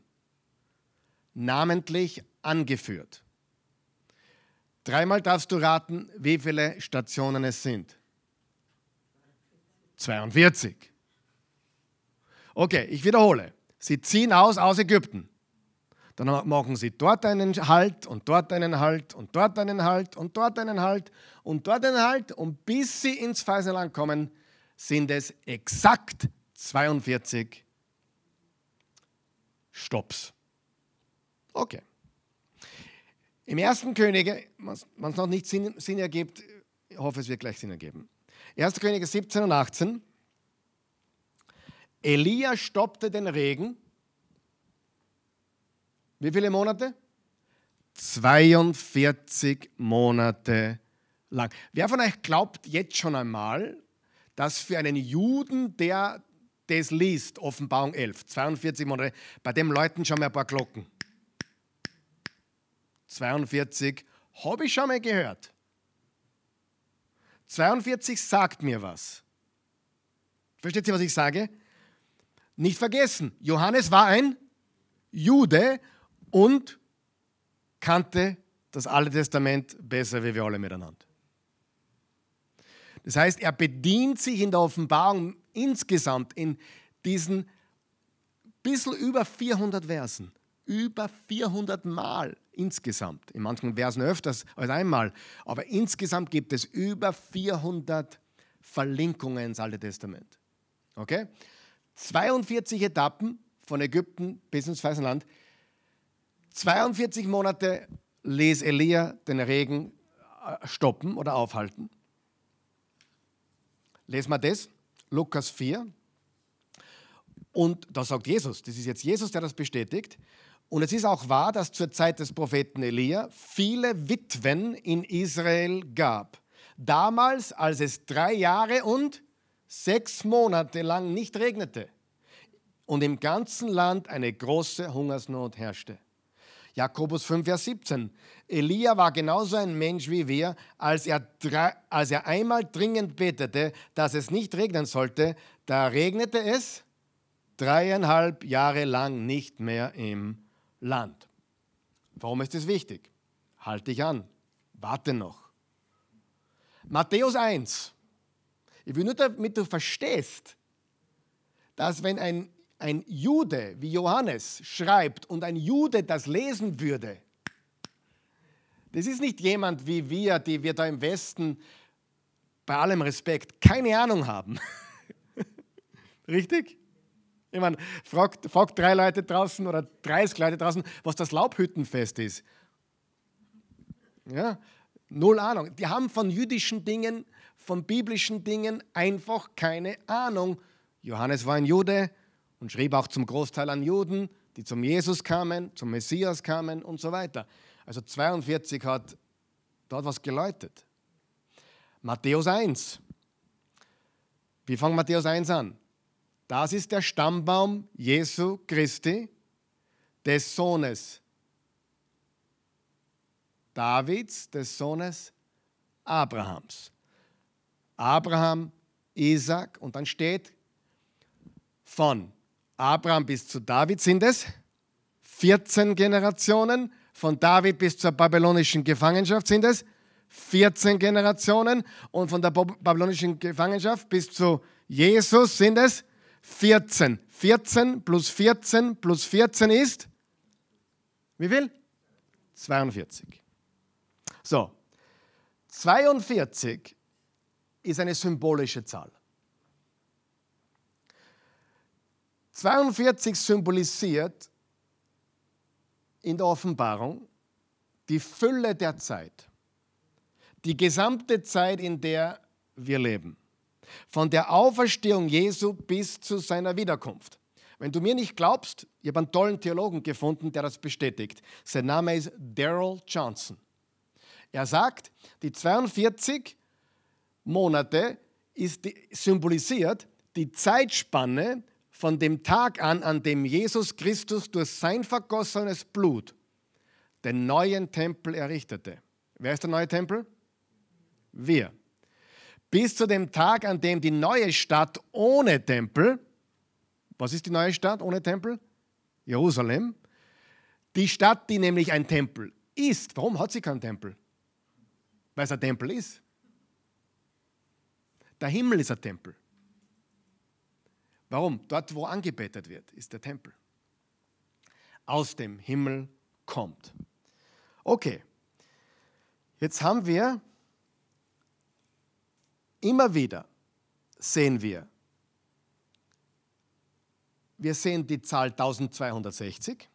namentlich angeführt. Dreimal darfst du raten, wie viele Stationen es sind. 42. Okay, ich wiederhole. Sie ziehen aus aus Ägypten. Dann machen sie dort einen Halt und dort einen Halt und dort einen Halt und dort einen Halt und dort einen Halt. Und bis sie ins Verheißene kommen, sind es exakt 42 Stops. Okay. Im ersten Könige, wenn es noch nicht Sinn, Sinn ergibt, ich hoffe, es wird gleich Sinn ergeben. 1. Könige 17 und 18. Elia stoppte den Regen wie viele Monate? 42 Monate lang. Wer von euch glaubt jetzt schon einmal, dass für einen Juden, der das liest, Offenbarung 11, 42 Monate, bei dem läuten schon mal ein paar Glocken. 42 habe ich schon mal gehört. 42 sagt mir was. Versteht ihr, was ich sage? Nicht vergessen, Johannes war ein Jude und kannte das Alte Testament besser wie wir alle miteinander. Das heißt, er bedient sich in der Offenbarung insgesamt in diesen bisschen über 400 Versen, über 400 Mal insgesamt. In manchen Versen öfters als einmal, aber insgesamt gibt es über 400 Verlinkungen ins Alte Testament. Okay? 42 Etappen von Ägypten bis ins Weiße Land 42 Monate ließ Elia den Regen äh, stoppen oder aufhalten. Lesen wir das, Lukas 4. Und da sagt Jesus, das ist jetzt Jesus, der das bestätigt. Und es ist auch wahr, dass zur Zeit des Propheten Elia viele Witwen in Israel gab. Damals, als es drei Jahre und sechs Monate lang nicht regnete und im ganzen Land eine große Hungersnot herrschte. Jakobus 5, Vers 17. Elia war genauso ein Mensch wie wir, als er, als er einmal dringend betete, dass es nicht regnen sollte, da regnete es dreieinhalb Jahre lang nicht mehr im Land. Warum ist es wichtig? Halt dich an, warte noch. Matthäus 1. Ich will nur, damit du verstehst, dass wenn ein ein Jude wie Johannes schreibt und ein Jude das lesen würde, das ist nicht jemand wie wir, die wir da im Westen bei allem Respekt keine Ahnung haben. *laughs* Richtig? Ich meine, fragt, fragt drei Leute draußen oder 30 Leute draußen, was das Laubhüttenfest ist. Ja, null Ahnung. Die haben von jüdischen Dingen, von biblischen Dingen einfach keine Ahnung. Johannes war ein Jude, und schrieb auch zum Großteil an Juden, die zum Jesus kamen, zum Messias kamen und so weiter. Also 42 hat dort was geläutet. Matthäus 1. Wie fangen Matthäus 1 an? Das ist der Stammbaum Jesu Christi, des Sohnes Davids, des Sohnes Abrahams. Abraham, Isaac und dann steht von Abraham bis zu David sind es 14 Generationen. Von David bis zur babylonischen Gefangenschaft sind es 14 Generationen. Und von der babylonischen Gefangenschaft bis zu Jesus sind es 14. 14 plus 14 plus 14 ist, wie viel? 42. So, 42 ist eine symbolische Zahl. 42 symbolisiert in der Offenbarung die Fülle der Zeit, die gesamte Zeit, in der wir leben, von der Auferstehung Jesu bis zu seiner Wiederkunft. Wenn du mir nicht glaubst, ich habe einen tollen Theologen gefunden, der das bestätigt. Sein Name ist Daryl Johnson. Er sagt, die 42 Monate ist symbolisiert die Zeitspanne von dem Tag an, an dem Jesus Christus durch sein vergossenes Blut den neuen Tempel errichtete. Wer ist der neue Tempel? Wir. Bis zu dem Tag, an dem die neue Stadt ohne Tempel Was ist die neue Stadt ohne Tempel? Jerusalem. Die Stadt, die nämlich ein Tempel ist. Warum hat sie keinen Tempel? Weil es ein Tempel ist. Der Himmel ist ein Tempel. Warum? Dort, wo angebetet wird, ist der Tempel. Aus dem Himmel kommt. Okay, jetzt haben wir immer wieder, sehen wir, wir sehen die Zahl 1260.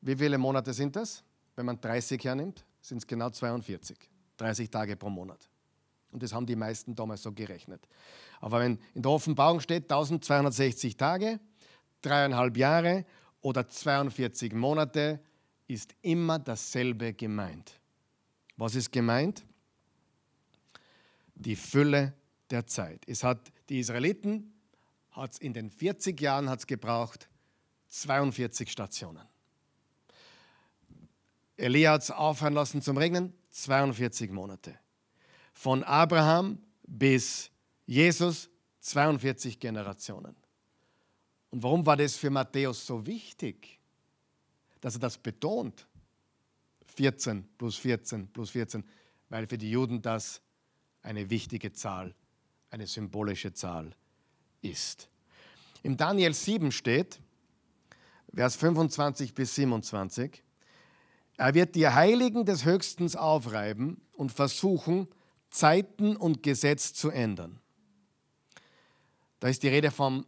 Wie viele Monate sind das? Wenn man 30 hernimmt, sind es genau 42. 30 Tage pro Monat. Und das haben die meisten damals so gerechnet. Aber wenn in der Offenbarung steht 1260 Tage, dreieinhalb Jahre oder 42 Monate, ist immer dasselbe gemeint. Was ist gemeint? Die Fülle der Zeit. Es hat die Israeliten hat's in den 40 Jahren hat's gebraucht 42 Stationen. Elia hat es aufhören lassen zum Regnen, 42 Monate. Von Abraham bis Jesus 42 Generationen. Und warum war das für Matthäus so wichtig, dass er das betont? 14 plus 14 plus 14, weil für die Juden das eine wichtige Zahl, eine symbolische Zahl ist. Im Daniel 7 steht, Vers 25 bis 27, er wird die Heiligen des Höchstens aufreiben und versuchen, Zeiten und Gesetz zu ändern. Da ist die Rede vom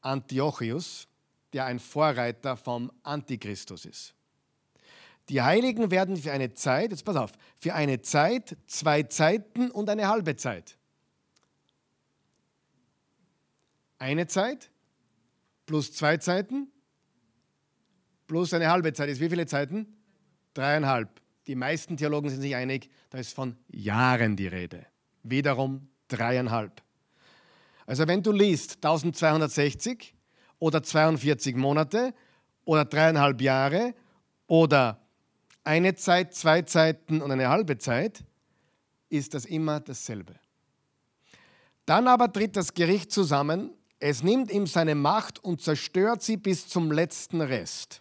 Antiochus, der ein Vorreiter vom Antichristus ist. Die Heiligen werden für eine Zeit, jetzt pass auf, für eine Zeit, zwei Zeiten und eine halbe Zeit. Eine Zeit plus zwei Zeiten plus eine halbe Zeit ist wie viele Zeiten? Dreieinhalb. Die meisten Theologen sind sich einig, da ist von Jahren die Rede. Wiederum dreieinhalb. Also wenn du liest 1260 oder 42 Monate oder dreieinhalb Jahre oder eine Zeit, zwei Zeiten und eine halbe Zeit, ist das immer dasselbe. Dann aber tritt das Gericht zusammen, es nimmt ihm seine Macht und zerstört sie bis zum letzten Rest.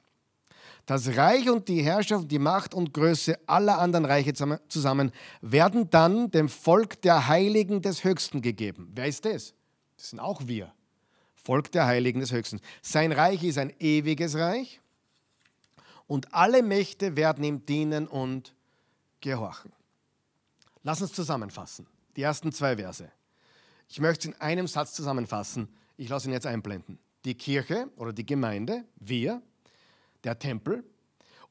Das Reich und die Herrschaft, die Macht und Größe aller anderen Reiche zusammen werden dann dem Volk der Heiligen des Höchsten gegeben. Wer ist das? Das sind auch wir. Volk der Heiligen des Höchsten. Sein Reich ist ein ewiges Reich und alle Mächte werden ihm dienen und gehorchen. Lass uns zusammenfassen. Die ersten zwei Verse. Ich möchte es in einem Satz zusammenfassen. Ich lasse ihn jetzt einblenden. Die Kirche oder die Gemeinde, wir, der Tempel,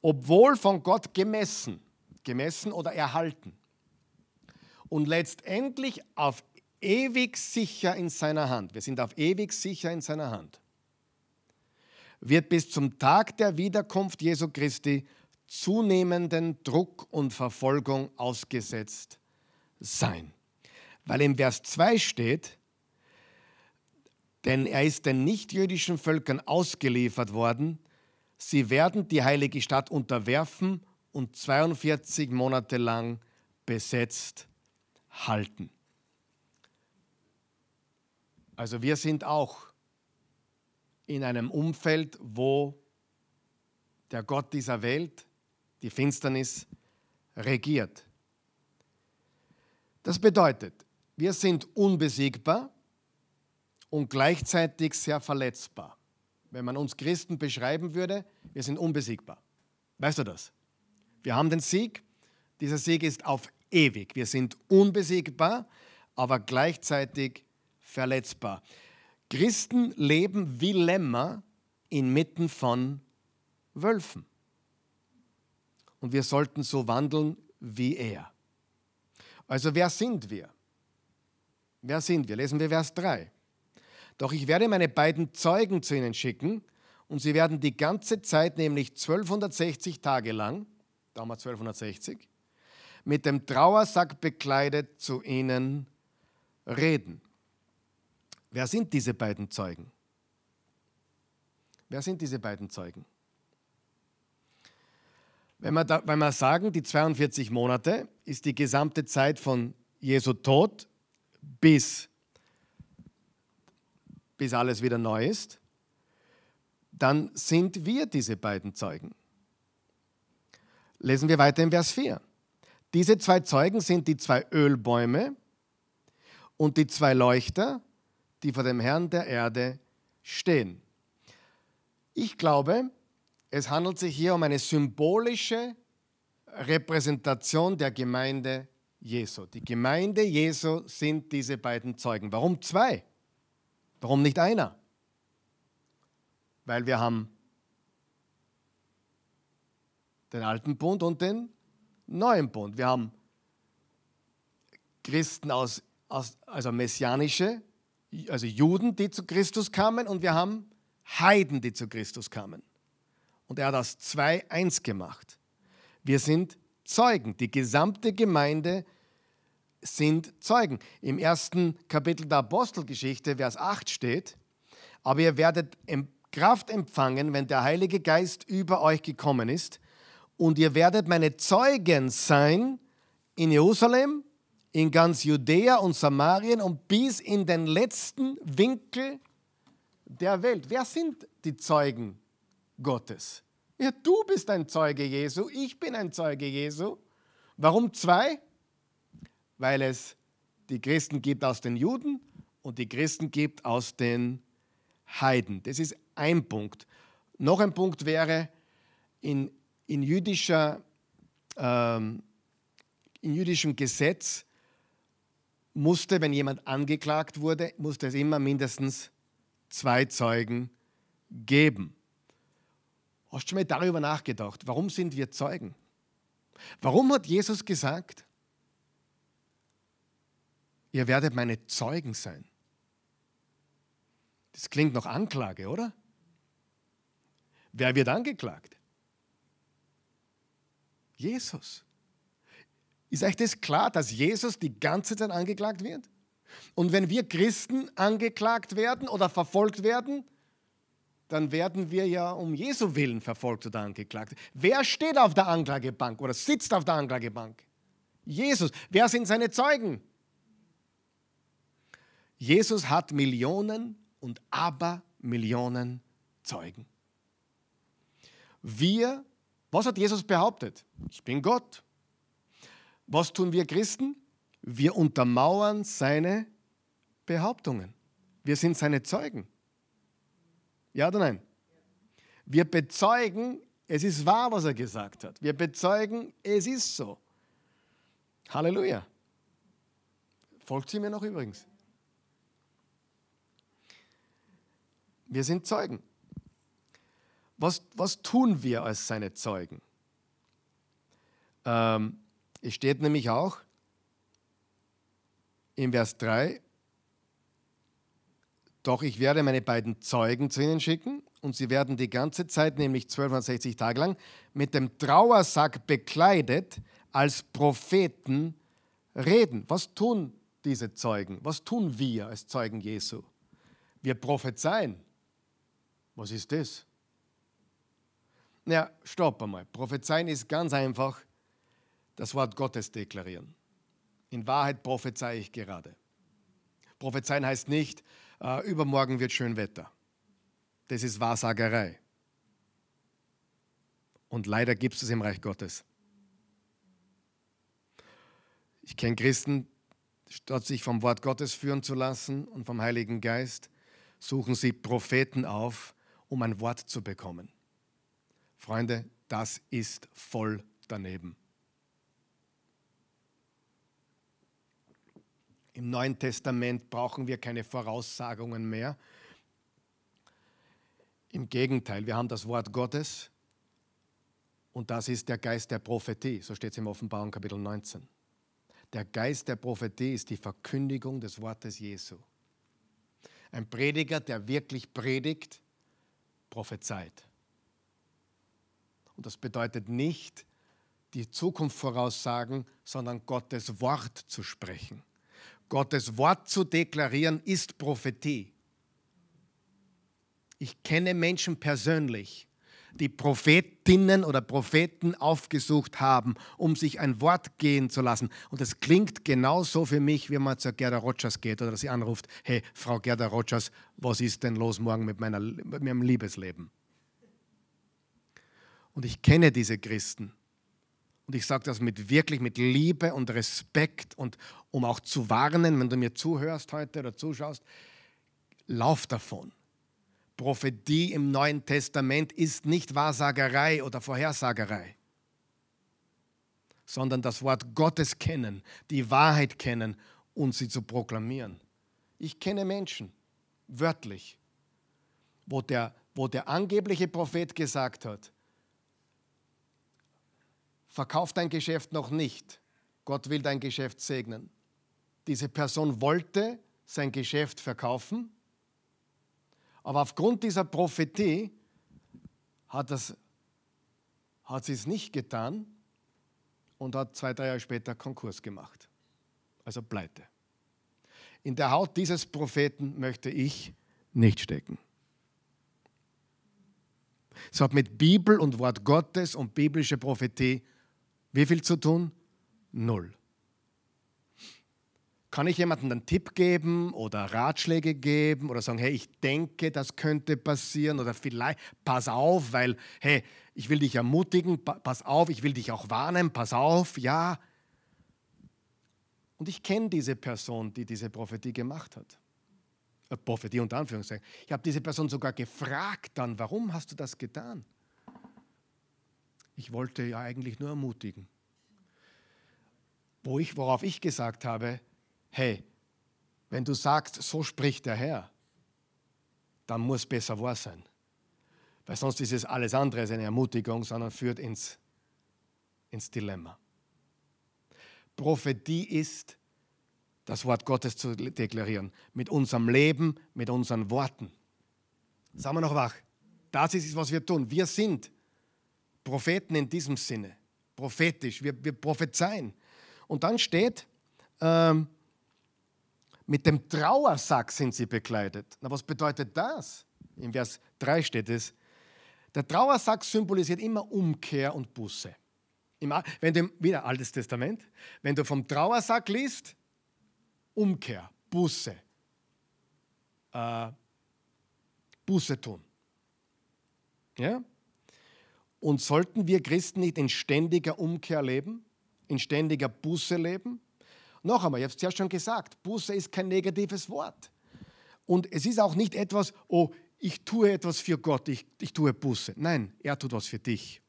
obwohl von Gott gemessen, gemessen oder erhalten und letztendlich auf ewig sicher in seiner Hand, wir sind auf ewig sicher in seiner Hand, wird bis zum Tag der Wiederkunft Jesu Christi zunehmenden Druck und Verfolgung ausgesetzt sein. Weil im Vers 2 steht, denn er ist den nichtjüdischen Völkern ausgeliefert worden, sie werden die heilige Stadt unterwerfen und 42 Monate lang besetzt halten. Also wir sind auch in einem Umfeld, wo der Gott dieser Welt, die Finsternis, regiert. Das bedeutet, wir sind unbesiegbar und gleichzeitig sehr verletzbar. Wenn man uns Christen beschreiben würde, wir sind unbesiegbar. Weißt du das? Wir haben den Sieg. Dieser Sieg ist auf ewig. Wir sind unbesiegbar, aber gleichzeitig verletzbar. Christen leben wie Lämmer inmitten von Wölfen. Und wir sollten so wandeln wie er. Also wer sind wir? Wer sind wir? Lesen wir Vers 3. Doch ich werde meine beiden Zeugen zu ihnen schicken und sie werden die ganze Zeit, nämlich 1260 Tage lang, damals 1260, mit dem Trauersack bekleidet zu ihnen reden. Wer sind diese beiden Zeugen? Wer sind diese beiden Zeugen? Wenn wir, da, wenn wir sagen, die 42 Monate ist die gesamte Zeit von Jesu Tod bis bis alles wieder neu ist, dann sind wir diese beiden Zeugen. Lesen wir weiter im Vers 4. Diese zwei Zeugen sind die zwei Ölbäume und die zwei Leuchter, die vor dem Herrn der Erde stehen. Ich glaube, es handelt sich hier um eine symbolische Repräsentation der Gemeinde Jesu. Die Gemeinde Jesu sind diese beiden Zeugen. Warum zwei? Warum nicht einer? Weil wir haben den alten Bund und den neuen Bund. Wir haben Christen aus, aus, also messianische, also Juden, die zu Christus kamen, und wir haben Heiden, die zu Christus kamen. Und er hat aus zwei eins gemacht. Wir sind Zeugen. Die gesamte Gemeinde sind Zeugen. Im ersten Kapitel der Apostelgeschichte, Vers 8 steht, aber ihr werdet Kraft empfangen, wenn der Heilige Geist über euch gekommen ist und ihr werdet meine Zeugen sein in Jerusalem, in ganz Judäa und Samarien und bis in den letzten Winkel der Welt. Wer sind die Zeugen Gottes? Ja, du bist ein Zeuge Jesu, ich bin ein Zeuge Jesu. Warum zwei? Weil es die Christen gibt aus den Juden und die Christen gibt aus den Heiden. Das ist ein Punkt. Noch ein Punkt wäre, in in, jüdischer, ähm, in jüdischem Gesetz musste, wenn jemand angeklagt wurde, musste es immer mindestens zwei Zeugen geben. Hast du schon mal darüber nachgedacht? Warum sind wir Zeugen? Warum hat Jesus gesagt, ihr werdet meine Zeugen sein? Das klingt nach Anklage, oder? Wer wird angeklagt? Jesus. Ist euch das klar, dass Jesus die ganze Zeit angeklagt wird? Und wenn wir Christen angeklagt werden oder verfolgt werden, dann werden wir ja um Jesu Willen verfolgt oder angeklagt. Wer steht auf der Anklagebank oder sitzt auf der Anklagebank? Jesus. Wer sind seine Zeugen? Jesus hat Millionen und Abermillionen Zeugen. Wir was hat Jesus behauptet? Ich bin Gott. Was tun wir Christen? Wir untermauern seine Behauptungen. Wir sind seine Zeugen. Ja oder nein? Wir bezeugen, es ist wahr, was er gesagt hat. Wir bezeugen, es ist so. Halleluja. Folgt sie mir noch übrigens? Wir sind Zeugen. Was, was tun wir als seine Zeugen? Ähm, es steht nämlich auch im Vers 3, doch ich werde meine beiden Zeugen zu ihnen schicken und sie werden die ganze Zeit, nämlich 1260 Tage lang, mit dem Trauersack bekleidet als Propheten reden. Was tun diese Zeugen? Was tun wir als Zeugen Jesu? Wir prophezeien. Was ist das? Ja, stopp einmal. Prophezeien ist ganz einfach das Wort Gottes deklarieren. In Wahrheit prophezei ich gerade. Prophezeien heißt nicht, äh, übermorgen wird schön Wetter. Das ist Wahrsagerei. Und leider gibt es es im Reich Gottes. Ich kenne Christen, statt sich vom Wort Gottes führen zu lassen und vom Heiligen Geist, suchen sie Propheten auf, um ein Wort zu bekommen. Freunde, das ist voll daneben. Im Neuen Testament brauchen wir keine Voraussagungen mehr. Im Gegenteil, wir haben das Wort Gottes und das ist der Geist der Prophetie, so steht es im Offenbarung Kapitel 19. Der Geist der Prophetie ist die Verkündigung des Wortes Jesu. Ein Prediger, der wirklich predigt, prophezeit. Und das bedeutet nicht, die Zukunft voraussagen, sondern Gottes Wort zu sprechen. Gottes Wort zu deklarieren ist Prophetie. Ich kenne Menschen persönlich, die Prophetinnen oder Propheten aufgesucht haben, um sich ein Wort gehen zu lassen. Und das klingt genauso für mich, wie man zur Gerda Rogers geht oder sie anruft, hey, Frau Gerda Rogers, was ist denn los morgen mit, meiner, mit meinem Liebesleben? Und ich kenne diese Christen. Und ich sage das mit wirklich mit Liebe und Respekt und um auch zu warnen, wenn du mir zuhörst heute oder zuschaust, lauf davon. Prophetie im Neuen Testament ist nicht Wahrsagerei oder Vorhersagerei, sondern das Wort Gottes kennen, die Wahrheit kennen und sie zu proklamieren. Ich kenne Menschen, wörtlich, wo der, wo der angebliche Prophet gesagt hat, verkauf dein Geschäft noch nicht, Gott will dein Geschäft segnen. Diese Person wollte sein Geschäft verkaufen aber aufgrund dieser Prophetie hat, das, hat sie es nicht getan und hat zwei, drei Jahre später Konkurs gemacht. Also pleite. In der Haut dieses Propheten möchte ich nicht stecken. Es hat mit Bibel und Wort Gottes und biblische Prophetie wie viel zu tun? Null. Kann ich jemandem einen Tipp geben oder Ratschläge geben oder sagen, hey, ich denke, das könnte passieren oder vielleicht, pass auf, weil, hey, ich will dich ermutigen, pass auf, ich will dich auch warnen, pass auf, ja. Und ich kenne diese Person, die diese Prophetie gemacht hat. Äh, Prophetie unter Anführungszeichen. Ich habe diese Person sogar gefragt dann, warum hast du das getan? Ich wollte ja eigentlich nur ermutigen. Wo ich, worauf ich gesagt habe, hey, wenn du sagst, so spricht der Herr, dann muss besser wahr sein. Weil sonst ist es alles andere als eine Ermutigung, sondern führt ins, ins Dilemma. Prophetie ist, das Wort Gottes zu deklarieren, mit unserem Leben, mit unseren Worten. Sagen wir noch wach. Das ist es, was wir tun. Wir sind Propheten in diesem Sinne, prophetisch, wir, wir prophezeien. Und dann steht, ähm, mit dem Trauersack sind sie bekleidet. Na, was bedeutet das? Im Vers 3 steht es. Der Trauersack symbolisiert immer Umkehr und Buße. wenn du, wieder Altes Testament, wenn du vom Trauersack liest, Umkehr, Buße, äh, Buße tun. Ja? Und sollten wir Christen nicht in ständiger Umkehr leben, in ständiger Buße leben? Noch einmal, ich habe es zuerst schon gesagt, Buße ist kein negatives Wort. Und es ist auch nicht etwas, oh, ich tue etwas für Gott, ich, ich tue Buße. Nein, er tut was für dich.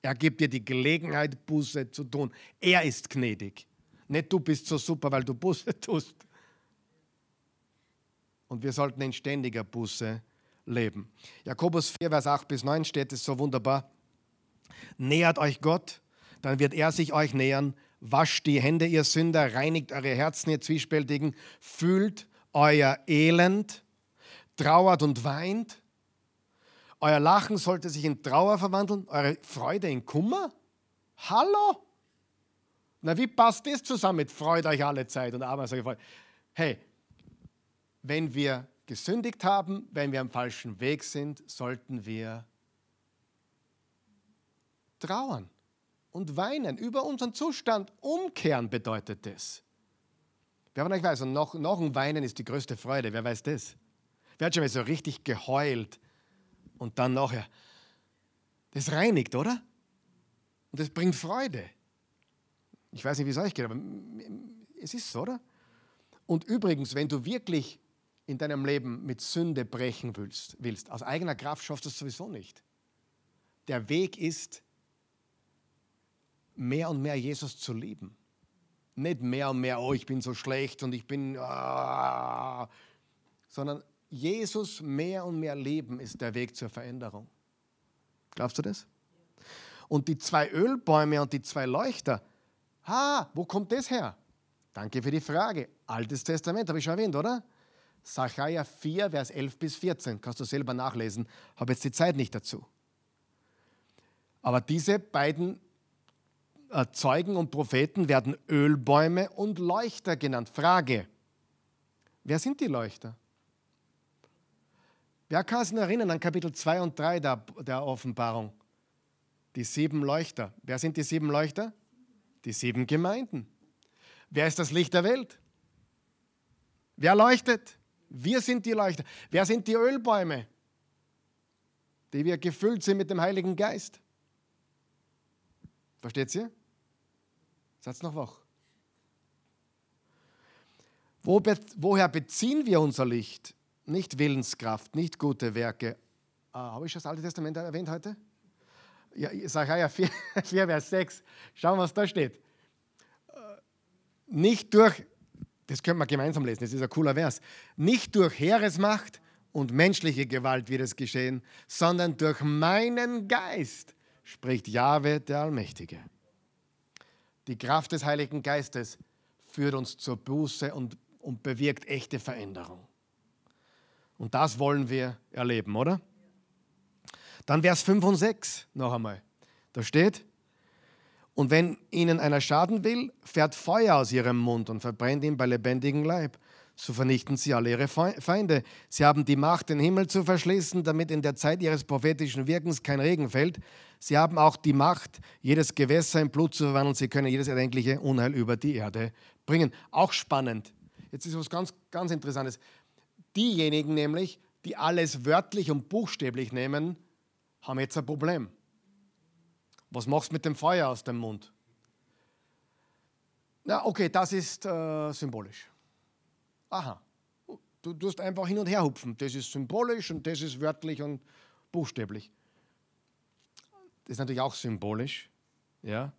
Er gibt dir die Gelegenheit, Buße zu tun. Er ist gnädig. Nicht du bist so super, weil du Buße *laughs* tust. Und wir sollten in ständiger Buße leben. Jakobus 4, Vers 8 bis 9 steht es so wunderbar. Nähert euch Gott, dann wird er sich euch nähern wascht die Hände, ihr Sünder, reinigt eure Herzen, ihr Zwiespältigen, fühlt euer Elend, trauert und weint. Euer Lachen sollte sich in Trauer verwandeln, eure Freude in Kummer. Hallo? Na, wie passt das zusammen mit Freut euch alle Zeit und sage ich, hey, wenn wir gesündigt haben, wenn wir am falschen Weg sind, sollten wir trauern und weinen über unseren Zustand. Umkehren bedeutet das. Wer von euch weiß, und noch, noch ein Weinen ist die größte Freude. Wer weiß das? Wer hat schon mal so richtig geheult und dann nachher? Das reinigt, oder? Und das bringt Freude. Ich weiß nicht, wie es euch geht, aber es ist so, oder? Und übrigens, wenn du wirklich in deinem Leben mit Sünde brechen willst, willst aus eigener Kraft schaffst du es sowieso nicht. Der Weg ist, mehr und mehr Jesus zu lieben. Nicht mehr und mehr, oh, ich bin so schlecht und ich bin, ah, sondern Jesus mehr und mehr lieben ist der Weg zur Veränderung. Glaubst du das? Und die zwei Ölbäume und die zwei Leuchter, ha, wo kommt das her? Danke für die Frage. Altes Testament, habe ich schon erwähnt, oder? Sacharja 4, Vers 11 bis 14. Kannst du selber nachlesen. Habe jetzt die Zeit nicht dazu. Aber diese beiden Zeugen und Propheten werden Ölbäume und Leuchter genannt. Frage, wer sind die Leuchter? Wer kann sich erinnern an Kapitel 2 und 3 der, der Offenbarung? Die sieben Leuchter. Wer sind die sieben Leuchter? Die sieben Gemeinden. Wer ist das Licht der Welt? Wer leuchtet? Wir sind die Leuchter. Wer sind die Ölbäume, die wir gefüllt sind mit dem Heiligen Geist? Versteht ihr? Seid noch wach. Wo, woher beziehen wir unser Licht? Nicht Willenskraft, nicht gute Werke. Ah, Habe ich das Alte Testament erwähnt heute? Ja, Sacharja 4, 4, Vers 6. Schauen, was da steht. Äh, nicht durch, das können wir gemeinsam lesen, das ist ein cooler Vers. Nicht durch Heeresmacht und menschliche Gewalt wird es geschehen, sondern durch meinen Geist, spricht Jahwe der Allmächtige. Die Kraft des Heiligen Geistes führt uns zur Buße und, und bewirkt echte Veränderung. Und das wollen wir erleben, oder? Dann Vers 5 und 6 noch einmal. Da steht, und wenn ihnen einer schaden will, fährt Feuer aus ihrem Mund und verbrennt ihn bei lebendigem Leib. So vernichten sie alle ihre Feinde. Sie haben die Macht, den Himmel zu verschließen, damit in der Zeit ihres prophetischen Wirkens kein Regen fällt. Sie haben auch die Macht, jedes Gewässer in Blut zu verwandeln. Sie können jedes erdenkliche Unheil über die Erde bringen. Auch spannend. Jetzt ist was ganz, ganz Interessantes. Diejenigen nämlich, die alles wörtlich und buchstäblich nehmen, haben jetzt ein Problem. Was machst du mit dem Feuer aus dem Mund? Na, okay, das ist äh, symbolisch. Aha. Du tust einfach hin und her hupfen. Das ist symbolisch und das ist wörtlich und buchstäblich. Das ist natürlich auch symbolisch. Ja?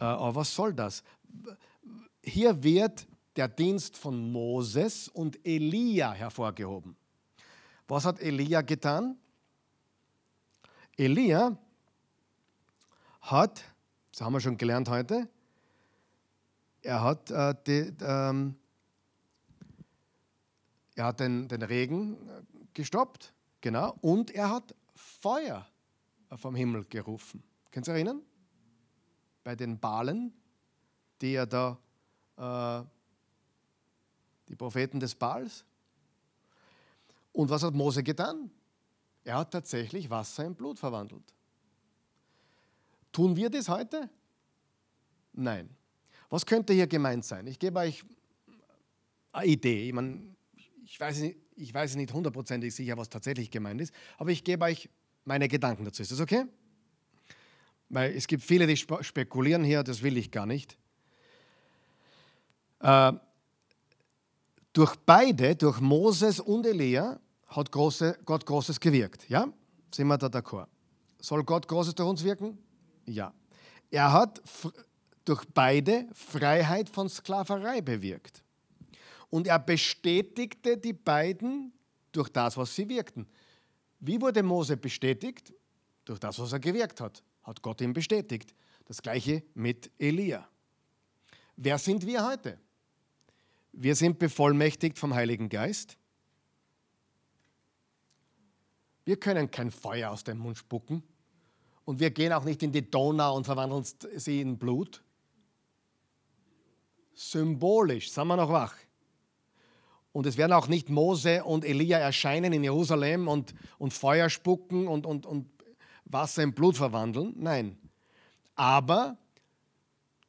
Äh, aber was soll das? Hier wird der Dienst von Moses und Elia hervorgehoben. Was hat Elia getan? Elia hat, das haben wir schon gelernt heute, er hat, äh, die, ähm, er hat den, den Regen gestoppt, genau, und er hat Feuer vom Himmel gerufen. Könnt ihr erinnern? Bei den Balen, die er da äh, die Propheten des Baals. Und was hat Mose getan? Er hat tatsächlich Wasser in Blut verwandelt. Tun wir das heute? Nein. Was könnte hier gemeint sein? Ich gebe euch eine Idee. Ich, meine, ich, weiß, nicht, ich weiß nicht hundertprozentig sicher, was tatsächlich gemeint ist, aber ich gebe euch meine Gedanken dazu. Ist das okay? Weil es gibt viele, die spekulieren hier, das will ich gar nicht. Äh, durch beide, durch Moses und Elia, hat große, Gott Großes gewirkt. Ja? Sind wir da d'accord? Soll Gott Großes durch uns wirken? Ja. Er hat durch beide Freiheit von Sklaverei bewirkt. Und er bestätigte die beiden durch das, was sie wirkten. Wie wurde Mose bestätigt? Durch das, was er gewirkt hat. Hat Gott ihn bestätigt. Das gleiche mit Elia. Wer sind wir heute? Wir sind bevollmächtigt vom Heiligen Geist. Wir können kein Feuer aus dem Mund spucken. Und wir gehen auch nicht in die Donau und verwandeln sie in Blut. Symbolisch, sind wir noch wach. Und es werden auch nicht Mose und Elia erscheinen in Jerusalem und, und Feuer spucken und, und, und Wasser in Blut verwandeln. Nein. Aber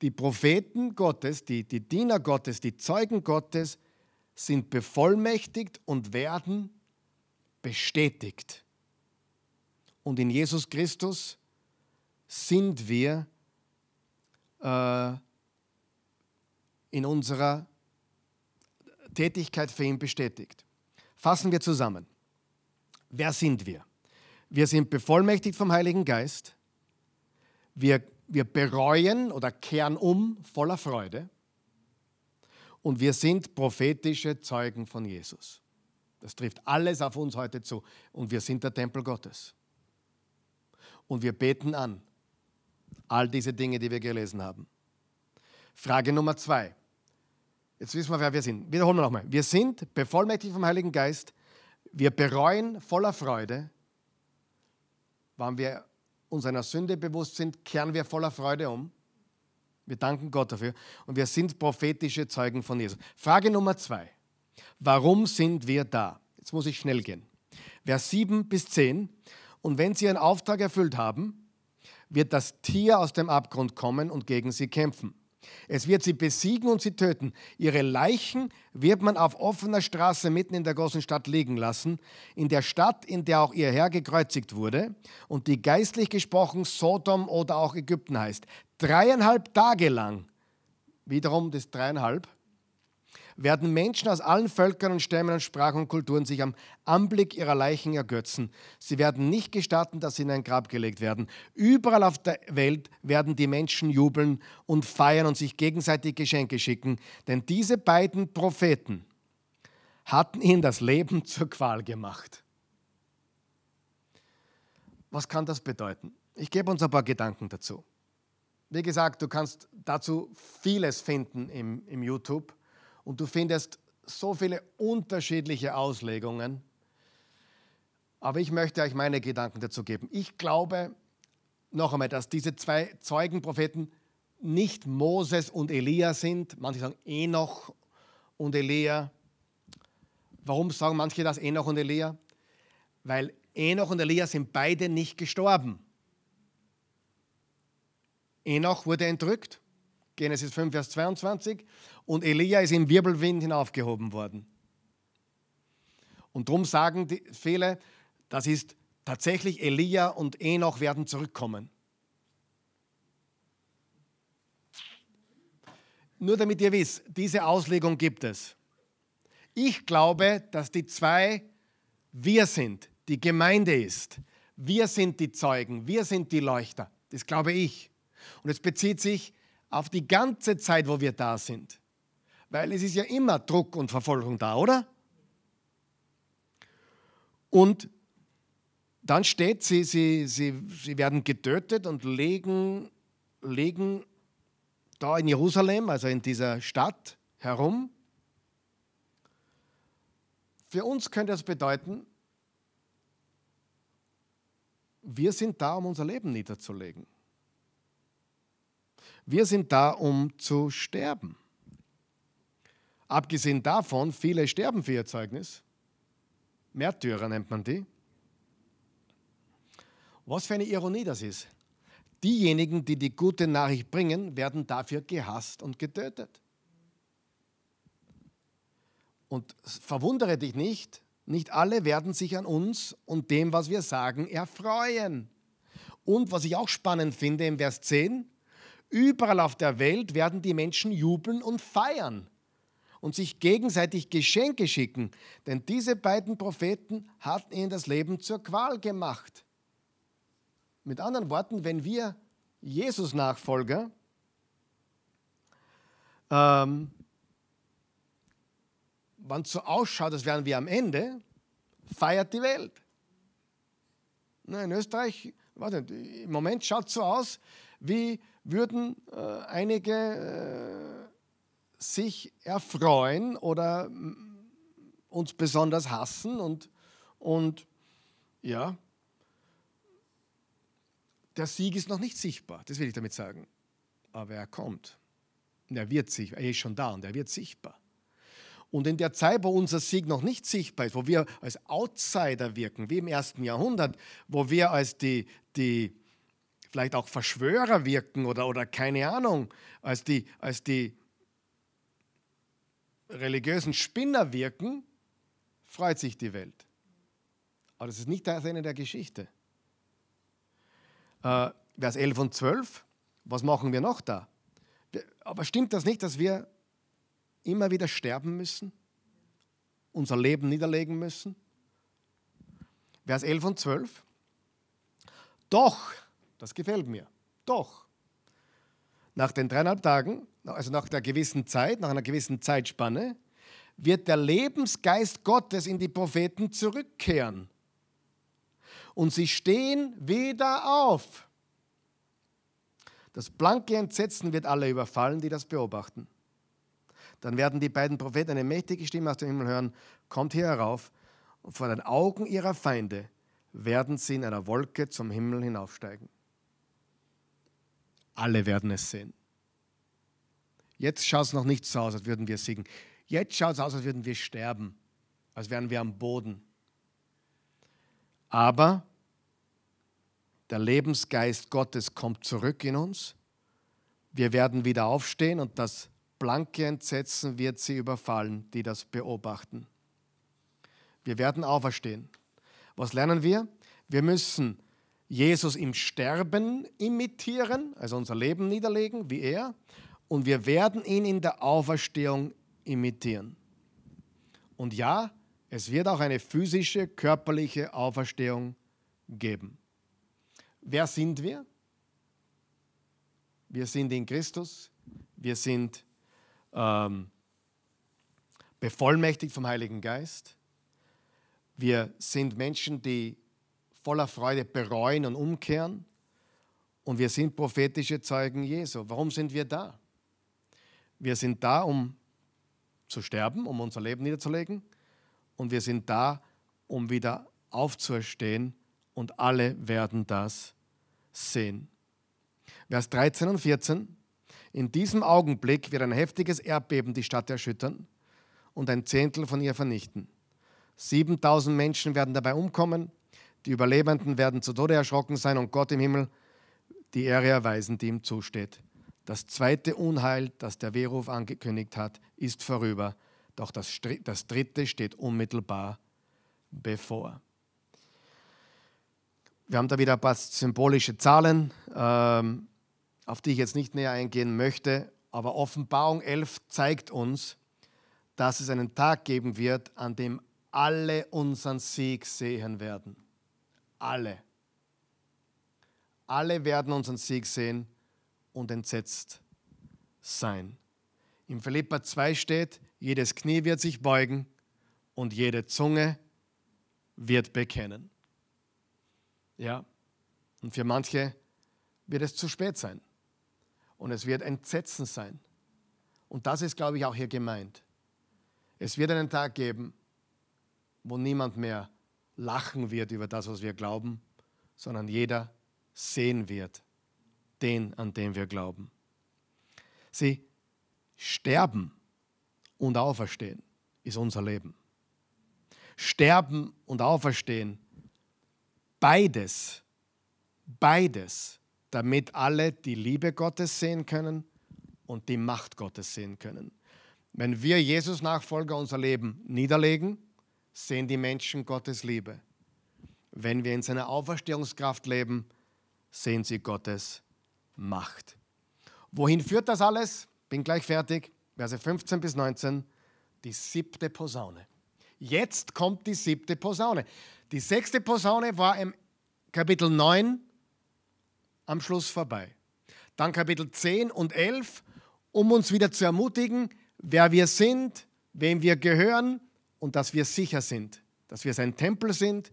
die Propheten Gottes, die, die Diener Gottes, die Zeugen Gottes sind bevollmächtigt und werden bestätigt. Und in Jesus Christus sind wir äh, in unserer Tätigkeit für ihn bestätigt. Fassen wir zusammen. Wer sind wir? Wir sind bevollmächtigt vom Heiligen Geist. Wir wir bereuen oder kehren um voller Freude und wir sind prophetische Zeugen von Jesus. Das trifft alles auf uns heute zu und wir sind der Tempel Gottes. Und wir beten an all diese Dinge, die wir gelesen haben. Frage Nummer zwei. Jetzt wissen wir, wer wir sind. Wiederholen wir nochmal. Wir sind bevollmächtigt vom Heiligen Geist. Wir bereuen voller Freude, wann wir uns einer Sünde bewusst sind, kehren wir voller Freude um. Wir danken Gott dafür. Und wir sind prophetische Zeugen von Jesus. Frage Nummer zwei. Warum sind wir da? Jetzt muss ich schnell gehen. Vers 7 bis 10. Und wenn sie ihren Auftrag erfüllt haben, wird das Tier aus dem Abgrund kommen und gegen sie kämpfen. Es wird sie besiegen und sie töten. Ihre Leichen wird man auf offener Straße mitten in der großen Stadt liegen lassen, in der Stadt, in der auch ihr Herr gekreuzigt wurde und die geistlich gesprochen Sodom oder auch Ägypten heißt. Dreieinhalb Tage lang, wiederum das dreieinhalb, werden Menschen aus allen Völkern und Stämmen und Sprachen und Kulturen sich am Anblick ihrer Leichen ergötzen. Sie werden nicht gestatten, dass sie in ein Grab gelegt werden. Überall auf der Welt werden die Menschen jubeln und feiern und sich gegenseitig Geschenke schicken, denn diese beiden Propheten hatten ihnen das Leben *laughs* zur Qual gemacht. Was kann das bedeuten? Ich gebe uns ein paar Gedanken dazu. Wie gesagt, du kannst dazu vieles finden im, im YouTube und du findest so viele unterschiedliche Auslegungen. Aber ich möchte euch meine Gedanken dazu geben. Ich glaube noch einmal, dass diese zwei Zeugenpropheten nicht Moses und Elia sind. Manche sagen Enoch und Elia. Warum sagen manche das Enoch und Elia? Weil Enoch und Elia sind beide nicht gestorben. Enoch wurde entrückt, Genesis 5, Vers 22, und Elia ist im Wirbelwind hinaufgehoben worden. Und darum sagen die, viele, das ist tatsächlich Elia und Enoch werden zurückkommen. Nur damit ihr wisst, diese Auslegung gibt es. Ich glaube, dass die zwei wir sind, die Gemeinde ist. Wir sind die Zeugen, wir sind die Leuchter. Das glaube ich. Und es bezieht sich auf die ganze Zeit, wo wir da sind. Weil es ist ja immer Druck und Verfolgung da, oder? Und dann steht, sie, sie, sie, sie werden getötet und legen, legen da in Jerusalem, also in dieser Stadt, herum. Für uns könnte das bedeuten, wir sind da, um unser Leben niederzulegen. Wir sind da, um zu sterben. Abgesehen davon, viele sterben für ihr Zeugnis. Märtyrer nennt man die. Was für eine Ironie das ist. Diejenigen, die die gute Nachricht bringen, werden dafür gehasst und getötet. Und verwundere dich nicht, nicht alle werden sich an uns und dem, was wir sagen, erfreuen. Und was ich auch spannend finde im Vers 10, überall auf der Welt werden die Menschen jubeln und feiern und sich gegenseitig Geschenke schicken, denn diese beiden Propheten hatten ihnen das Leben zur Qual gemacht. Mit anderen Worten, wenn wir Jesus-Nachfolger ähm, wann es so ausschaut, als wären wir am Ende, feiert die Welt. in Österreich, warte, im Moment schaut es so aus, wie würden äh, einige äh, sich erfreuen oder uns besonders hassen und, und ja, der Sieg ist noch nicht sichtbar, das will ich damit sagen. Aber er kommt. Er wird sichtbar, er ist schon da und er wird sichtbar. Und in der Zeit, wo unser Sieg noch nicht sichtbar ist, wo wir als Outsider wirken, wie im ersten Jahrhundert, wo wir als die, die vielleicht auch Verschwörer wirken oder, oder keine Ahnung, als die, als die religiösen Spinner wirken, freut sich die Welt. Aber das ist nicht das Ende der Geschichte. Äh, Vers 11 und 12, was machen wir noch da? Aber stimmt das nicht, dass wir immer wieder sterben müssen? Unser Leben niederlegen müssen? Vers 11 und 12. Doch, das gefällt mir, doch, nach den dreieinhalb Tagen also nach einer gewissen Zeit, nach einer gewissen Zeitspanne, wird der Lebensgeist Gottes in die Propheten zurückkehren. Und sie stehen wieder auf. Das blanke Entsetzen wird alle überfallen, die das beobachten. Dann werden die beiden Propheten eine mächtige Stimme aus dem Himmel hören, kommt hier herauf, und vor den Augen ihrer Feinde werden sie in einer Wolke zum Himmel hinaufsteigen. Alle werden es sehen. Jetzt schaut es noch nicht so aus, als würden wir siegen. Jetzt schaut es aus, als würden wir sterben, als wären wir am Boden. Aber der Lebensgeist Gottes kommt zurück in uns. Wir werden wieder aufstehen und das blanke Entsetzen wird sie überfallen, die das beobachten. Wir werden auferstehen. Was lernen wir? Wir müssen Jesus im Sterben imitieren, also unser Leben niederlegen, wie er, und wir werden ihn in der Auferstehung imitieren. Und ja, es wird auch eine physische, körperliche Auferstehung geben. Wer sind wir? Wir sind in Christus, wir sind ähm, bevollmächtigt vom Heiligen Geist, wir sind Menschen, die voller Freude bereuen und umkehren und wir sind prophetische Zeugen Jesu. Warum sind wir da? Wir sind da, um zu sterben, um unser Leben niederzulegen und wir sind da, um wieder aufzuerstehen und alle werden das sehen. Vers 13 und 14. In diesem Augenblick wird ein heftiges Erdbeben die Stadt erschüttern und ein Zehntel von ihr vernichten. 7000 Menschen werden dabei umkommen, die Überlebenden werden zu Tode erschrocken sein und Gott im Himmel die Ehre erweisen, die ihm zusteht. Das zweite Unheil, das der Wehruf angekündigt hat, ist vorüber, doch das, das dritte steht unmittelbar bevor. Wir haben da wieder ein paar symbolische Zahlen, ähm, auf die ich jetzt nicht näher eingehen möchte, aber Offenbarung 11 zeigt uns, dass es einen Tag geben wird, an dem alle unseren Sieg sehen werden. Alle. Alle werden unseren Sieg sehen und entsetzt sein. Im Philippa 2 steht, jedes Knie wird sich beugen und jede Zunge wird bekennen. Ja, und für manche wird es zu spät sein. Und es wird Entsetzen sein. Und das ist, glaube ich, auch hier gemeint. Es wird einen Tag geben, wo niemand mehr lachen wird über das, was wir glauben, sondern jeder sehen wird, den, an den wir glauben. Sie sterben und auferstehen ist unser Leben. Sterben und auferstehen Beides, beides, damit alle die Liebe Gottes sehen können und die Macht Gottes sehen können. Wenn wir Jesus Nachfolger unser Leben niederlegen, sehen die Menschen Gottes Liebe. Wenn wir in seiner Auferstehungskraft leben, sehen sie Gottes Macht. Wohin führt das alles? Bin gleich fertig. Verse 15 bis 19. Die siebte Posaune. Jetzt kommt die siebte Posaune. Die sechste Posaune war im Kapitel 9 am Schluss vorbei. Dann Kapitel 10 und 11, um uns wieder zu ermutigen, wer wir sind, wem wir gehören und dass wir sicher sind, dass wir sein Tempel sind,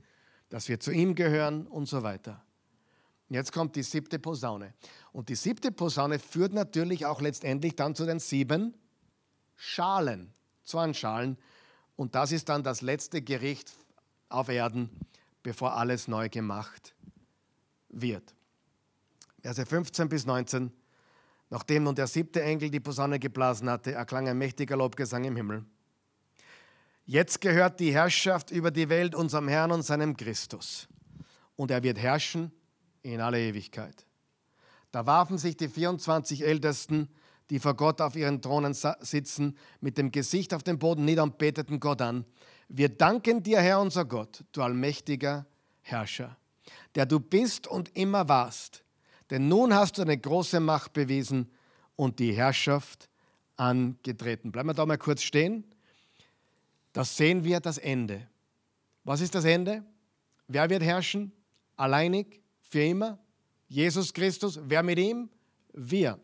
dass wir zu ihm gehören und so weiter. Jetzt kommt die siebte Posaune. Und die siebte Posaune führt natürlich auch letztendlich dann zu den sieben Schalen, Zornschalen. Und das ist dann das letzte Gericht auf Erden, bevor alles neu gemacht wird. Verse 15 bis 19. Nachdem nun der siebte Engel die Posaune geblasen hatte, erklang ein mächtiger Lobgesang im Himmel. Jetzt gehört die Herrschaft über die Welt unserem Herrn und seinem Christus. Und er wird herrschen in alle Ewigkeit. Da warfen sich die 24 Ältesten, die vor Gott auf ihren Thronen sitzen, mit dem Gesicht auf den Boden nieder und beteten Gott an. Wir danken dir, Herr unser Gott, du allmächtiger Herrscher, der du bist und immer warst. Denn nun hast du eine große Macht bewiesen und die Herrschaft angetreten. Bleiben wir da mal kurz stehen. Das sehen wir das Ende. Was ist das Ende? Wer wird herrschen? Alleinig? Für immer? Jesus Christus? Wer mit ihm? Wir.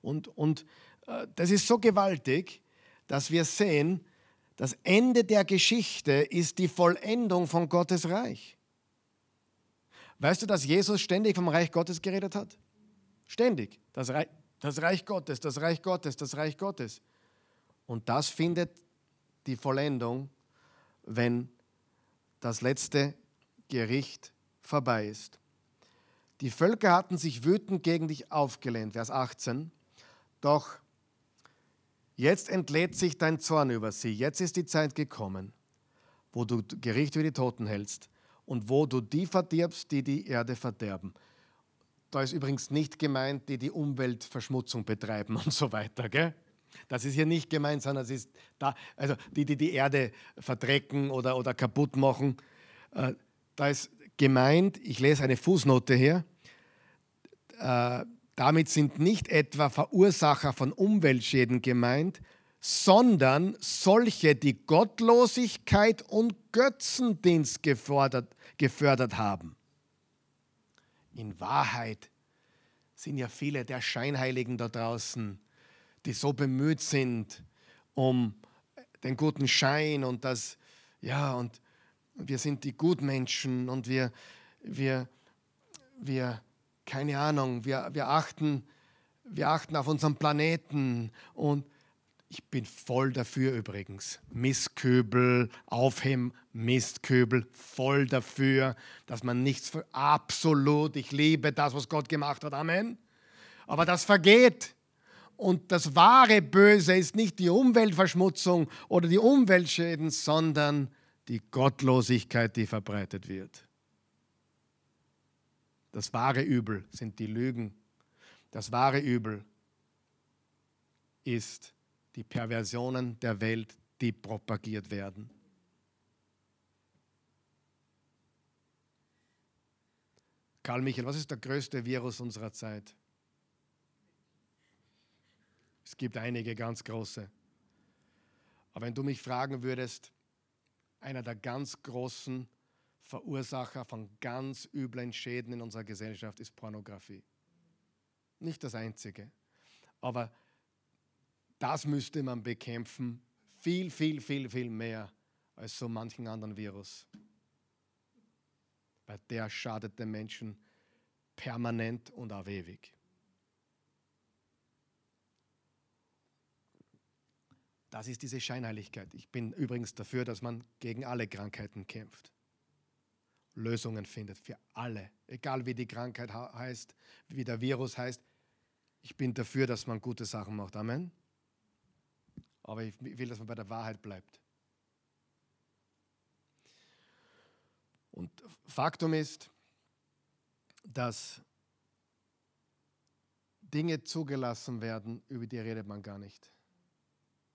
Und, und äh, das ist so gewaltig, dass wir sehen, das Ende der Geschichte ist die Vollendung von Gottes Reich. Weißt du, dass Jesus ständig vom Reich Gottes geredet hat? Ständig. Das Reich, das Reich Gottes, das Reich Gottes, das Reich Gottes. Und das findet die Vollendung, wenn das letzte Gericht vorbei ist. Die Völker hatten sich wütend gegen dich aufgelehnt, Vers 18. Doch Jetzt entlädt sich dein Zorn über sie. Jetzt ist die Zeit gekommen, wo du Gericht über die Toten hältst und wo du die verdirbst, die die Erde verderben. Da ist übrigens nicht gemeint, die die Umweltverschmutzung betreiben *laughs* und so weiter. Gell? Das ist hier nicht gemeint, sondern es ist da, also die, die die Erde verdrecken oder, oder kaputt machen. Äh, da ist gemeint, ich lese eine Fußnote hier, äh, damit sind nicht etwa Verursacher von Umweltschäden gemeint, sondern solche, die Gottlosigkeit und Götzendienst gefordert, gefördert haben. In Wahrheit sind ja viele der Scheinheiligen da draußen, die so bemüht sind um den guten Schein und das, ja, und wir sind die Gutmenschen und wir, wir, wir, keine Ahnung, wir, wir, achten, wir achten auf unseren Planeten und ich bin voll dafür übrigens. Mistköbel, aufheben, Mistköbel, voll dafür, dass man nichts für absolut, ich liebe das, was Gott gemacht hat, Amen. Aber das vergeht. Und das wahre Böse ist nicht die Umweltverschmutzung oder die Umweltschäden, sondern die Gottlosigkeit, die verbreitet wird. Das wahre Übel sind die Lügen. Das wahre Übel ist die Perversionen der Welt, die propagiert werden. Karl Michael, was ist der größte Virus unserer Zeit? Es gibt einige ganz große. Aber wenn du mich fragen würdest, einer der ganz großen Verursacher von ganz üblen Schäden in unserer Gesellschaft ist Pornografie. Nicht das einzige. Aber das müsste man bekämpfen, viel, viel, viel, viel mehr als so manchen anderen Virus. Weil der schadet den Menschen permanent und auf ewig. Das ist diese Scheinheiligkeit. Ich bin übrigens dafür, dass man gegen alle Krankheiten kämpft. Lösungen findet für alle. Egal wie die Krankheit heißt, wie der Virus heißt. Ich bin dafür, dass man gute Sachen macht. Amen. Aber ich will, dass man bei der Wahrheit bleibt. Und Faktum ist, dass Dinge zugelassen werden, über die redet man gar nicht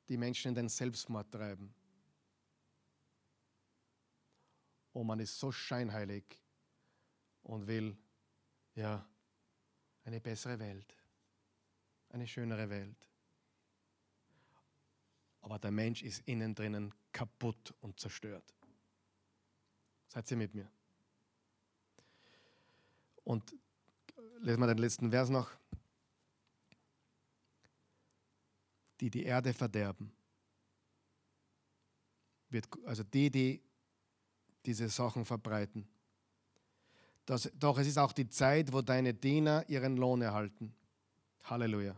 die Menschen in den Selbstmord treiben. Und man ist so scheinheilig und will, ja, eine bessere Welt, eine schönere Welt. Aber der Mensch ist innen drinnen kaputt und zerstört. Seid ihr mit mir? Und lesen wir den letzten Vers noch. Die die Erde verderben. Also die, die diese Sachen verbreiten. Das, doch es ist auch die Zeit, wo deine Diener ihren Lohn erhalten. Halleluja.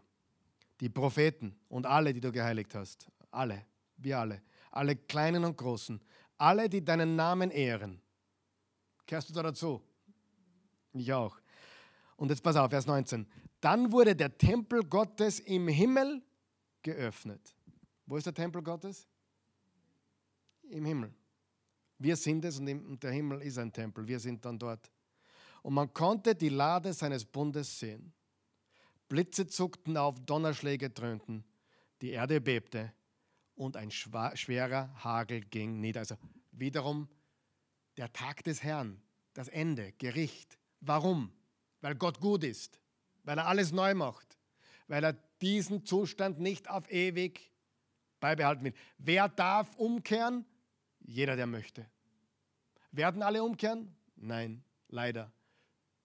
Die Propheten und alle, die du geheiligt hast. Alle, wir alle. Alle Kleinen und Großen. Alle, die deinen Namen ehren. Kehrst du da dazu? Ich auch. Und jetzt pass auf, Vers 19. Dann wurde der Tempel Gottes im Himmel geöffnet. Wo ist der Tempel Gottes? Im Himmel. Wir sind es und der Himmel ist ein Tempel. Wir sind dann dort. Und man konnte die Lade seines Bundes sehen. Blitze zuckten auf, Donnerschläge dröhnten, die Erde bebte und ein schwerer Hagel ging nieder. Also wiederum der Tag des Herrn, das Ende, Gericht. Warum? Weil Gott gut ist, weil er alles neu macht, weil er diesen Zustand nicht auf ewig beibehalten will. Wer darf umkehren? Jeder, der möchte. Werden alle umkehren? Nein, leider.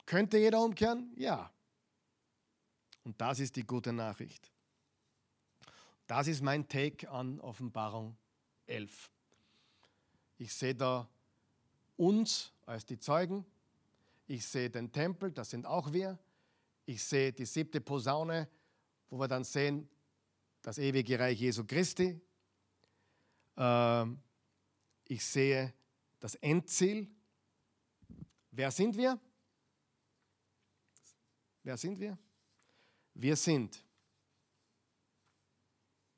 Könnte jeder umkehren? Ja. Und das ist die gute Nachricht. Das ist mein Take an Offenbarung 11. Ich sehe da uns als die Zeugen. Ich sehe den Tempel, das sind auch wir. Ich sehe die siebte Posaune, wo wir dann sehen, das ewige Reich Jesu Christi. Ähm, ich sehe das Endziel. Wer sind wir? Wer sind wir? Wir sind,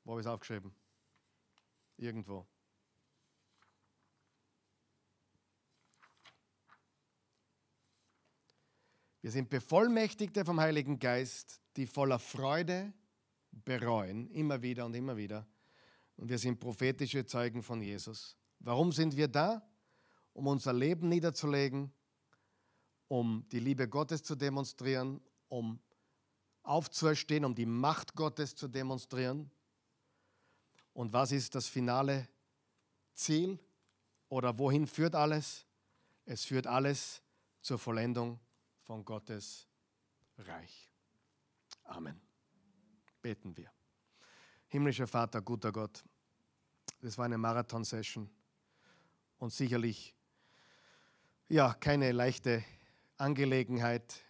wo habe ich es aufgeschrieben? Irgendwo. Wir sind Bevollmächtigte vom Heiligen Geist, die voller Freude bereuen, immer wieder und immer wieder. Und wir sind prophetische Zeugen von Jesus. Warum sind wir da? Um unser Leben niederzulegen, um die Liebe Gottes zu demonstrieren, um aufzuerstehen, um die Macht Gottes zu demonstrieren. Und was ist das finale Ziel oder wohin führt alles? Es führt alles zur Vollendung von Gottes Reich. Amen. Beten wir. Himmlischer Vater, guter Gott, das war eine Marathon-Session und sicherlich ja keine leichte Angelegenheit.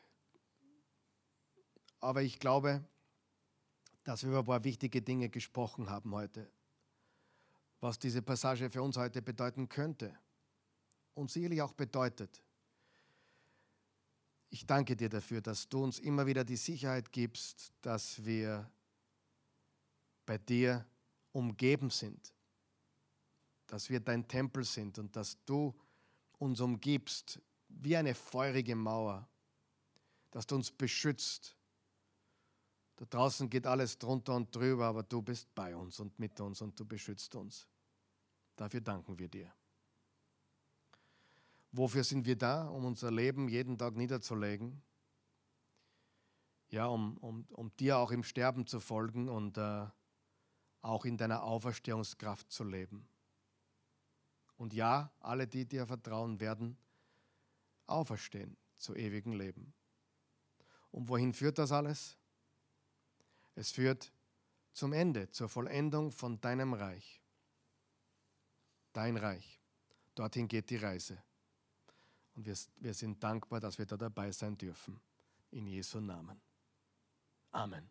Aber ich glaube, dass wir über ein paar wichtige Dinge gesprochen haben heute, was diese Passage für uns heute bedeuten könnte und sicherlich auch bedeutet. Ich danke dir dafür, dass du uns immer wieder die Sicherheit gibst, dass wir bei dir umgeben sind, dass wir dein Tempel sind und dass du uns umgibst wie eine feurige Mauer, dass du uns beschützt. Da draußen geht alles drunter und drüber, aber du bist bei uns und mit uns und du beschützt uns. Dafür danken wir dir. Wofür sind wir da? Um unser Leben jeden Tag niederzulegen. Ja, um, um, um dir auch im Sterben zu folgen und äh, auch in deiner Auferstehungskraft zu leben. Und ja, alle, die dir vertrauen, werden auferstehen zu ewigem Leben. Und wohin führt das alles? Es führt zum Ende, zur Vollendung von deinem Reich. Dein Reich. Dorthin geht die Reise. Und wir, wir sind dankbar, dass wir da dabei sein dürfen. In Jesu Namen. Amen.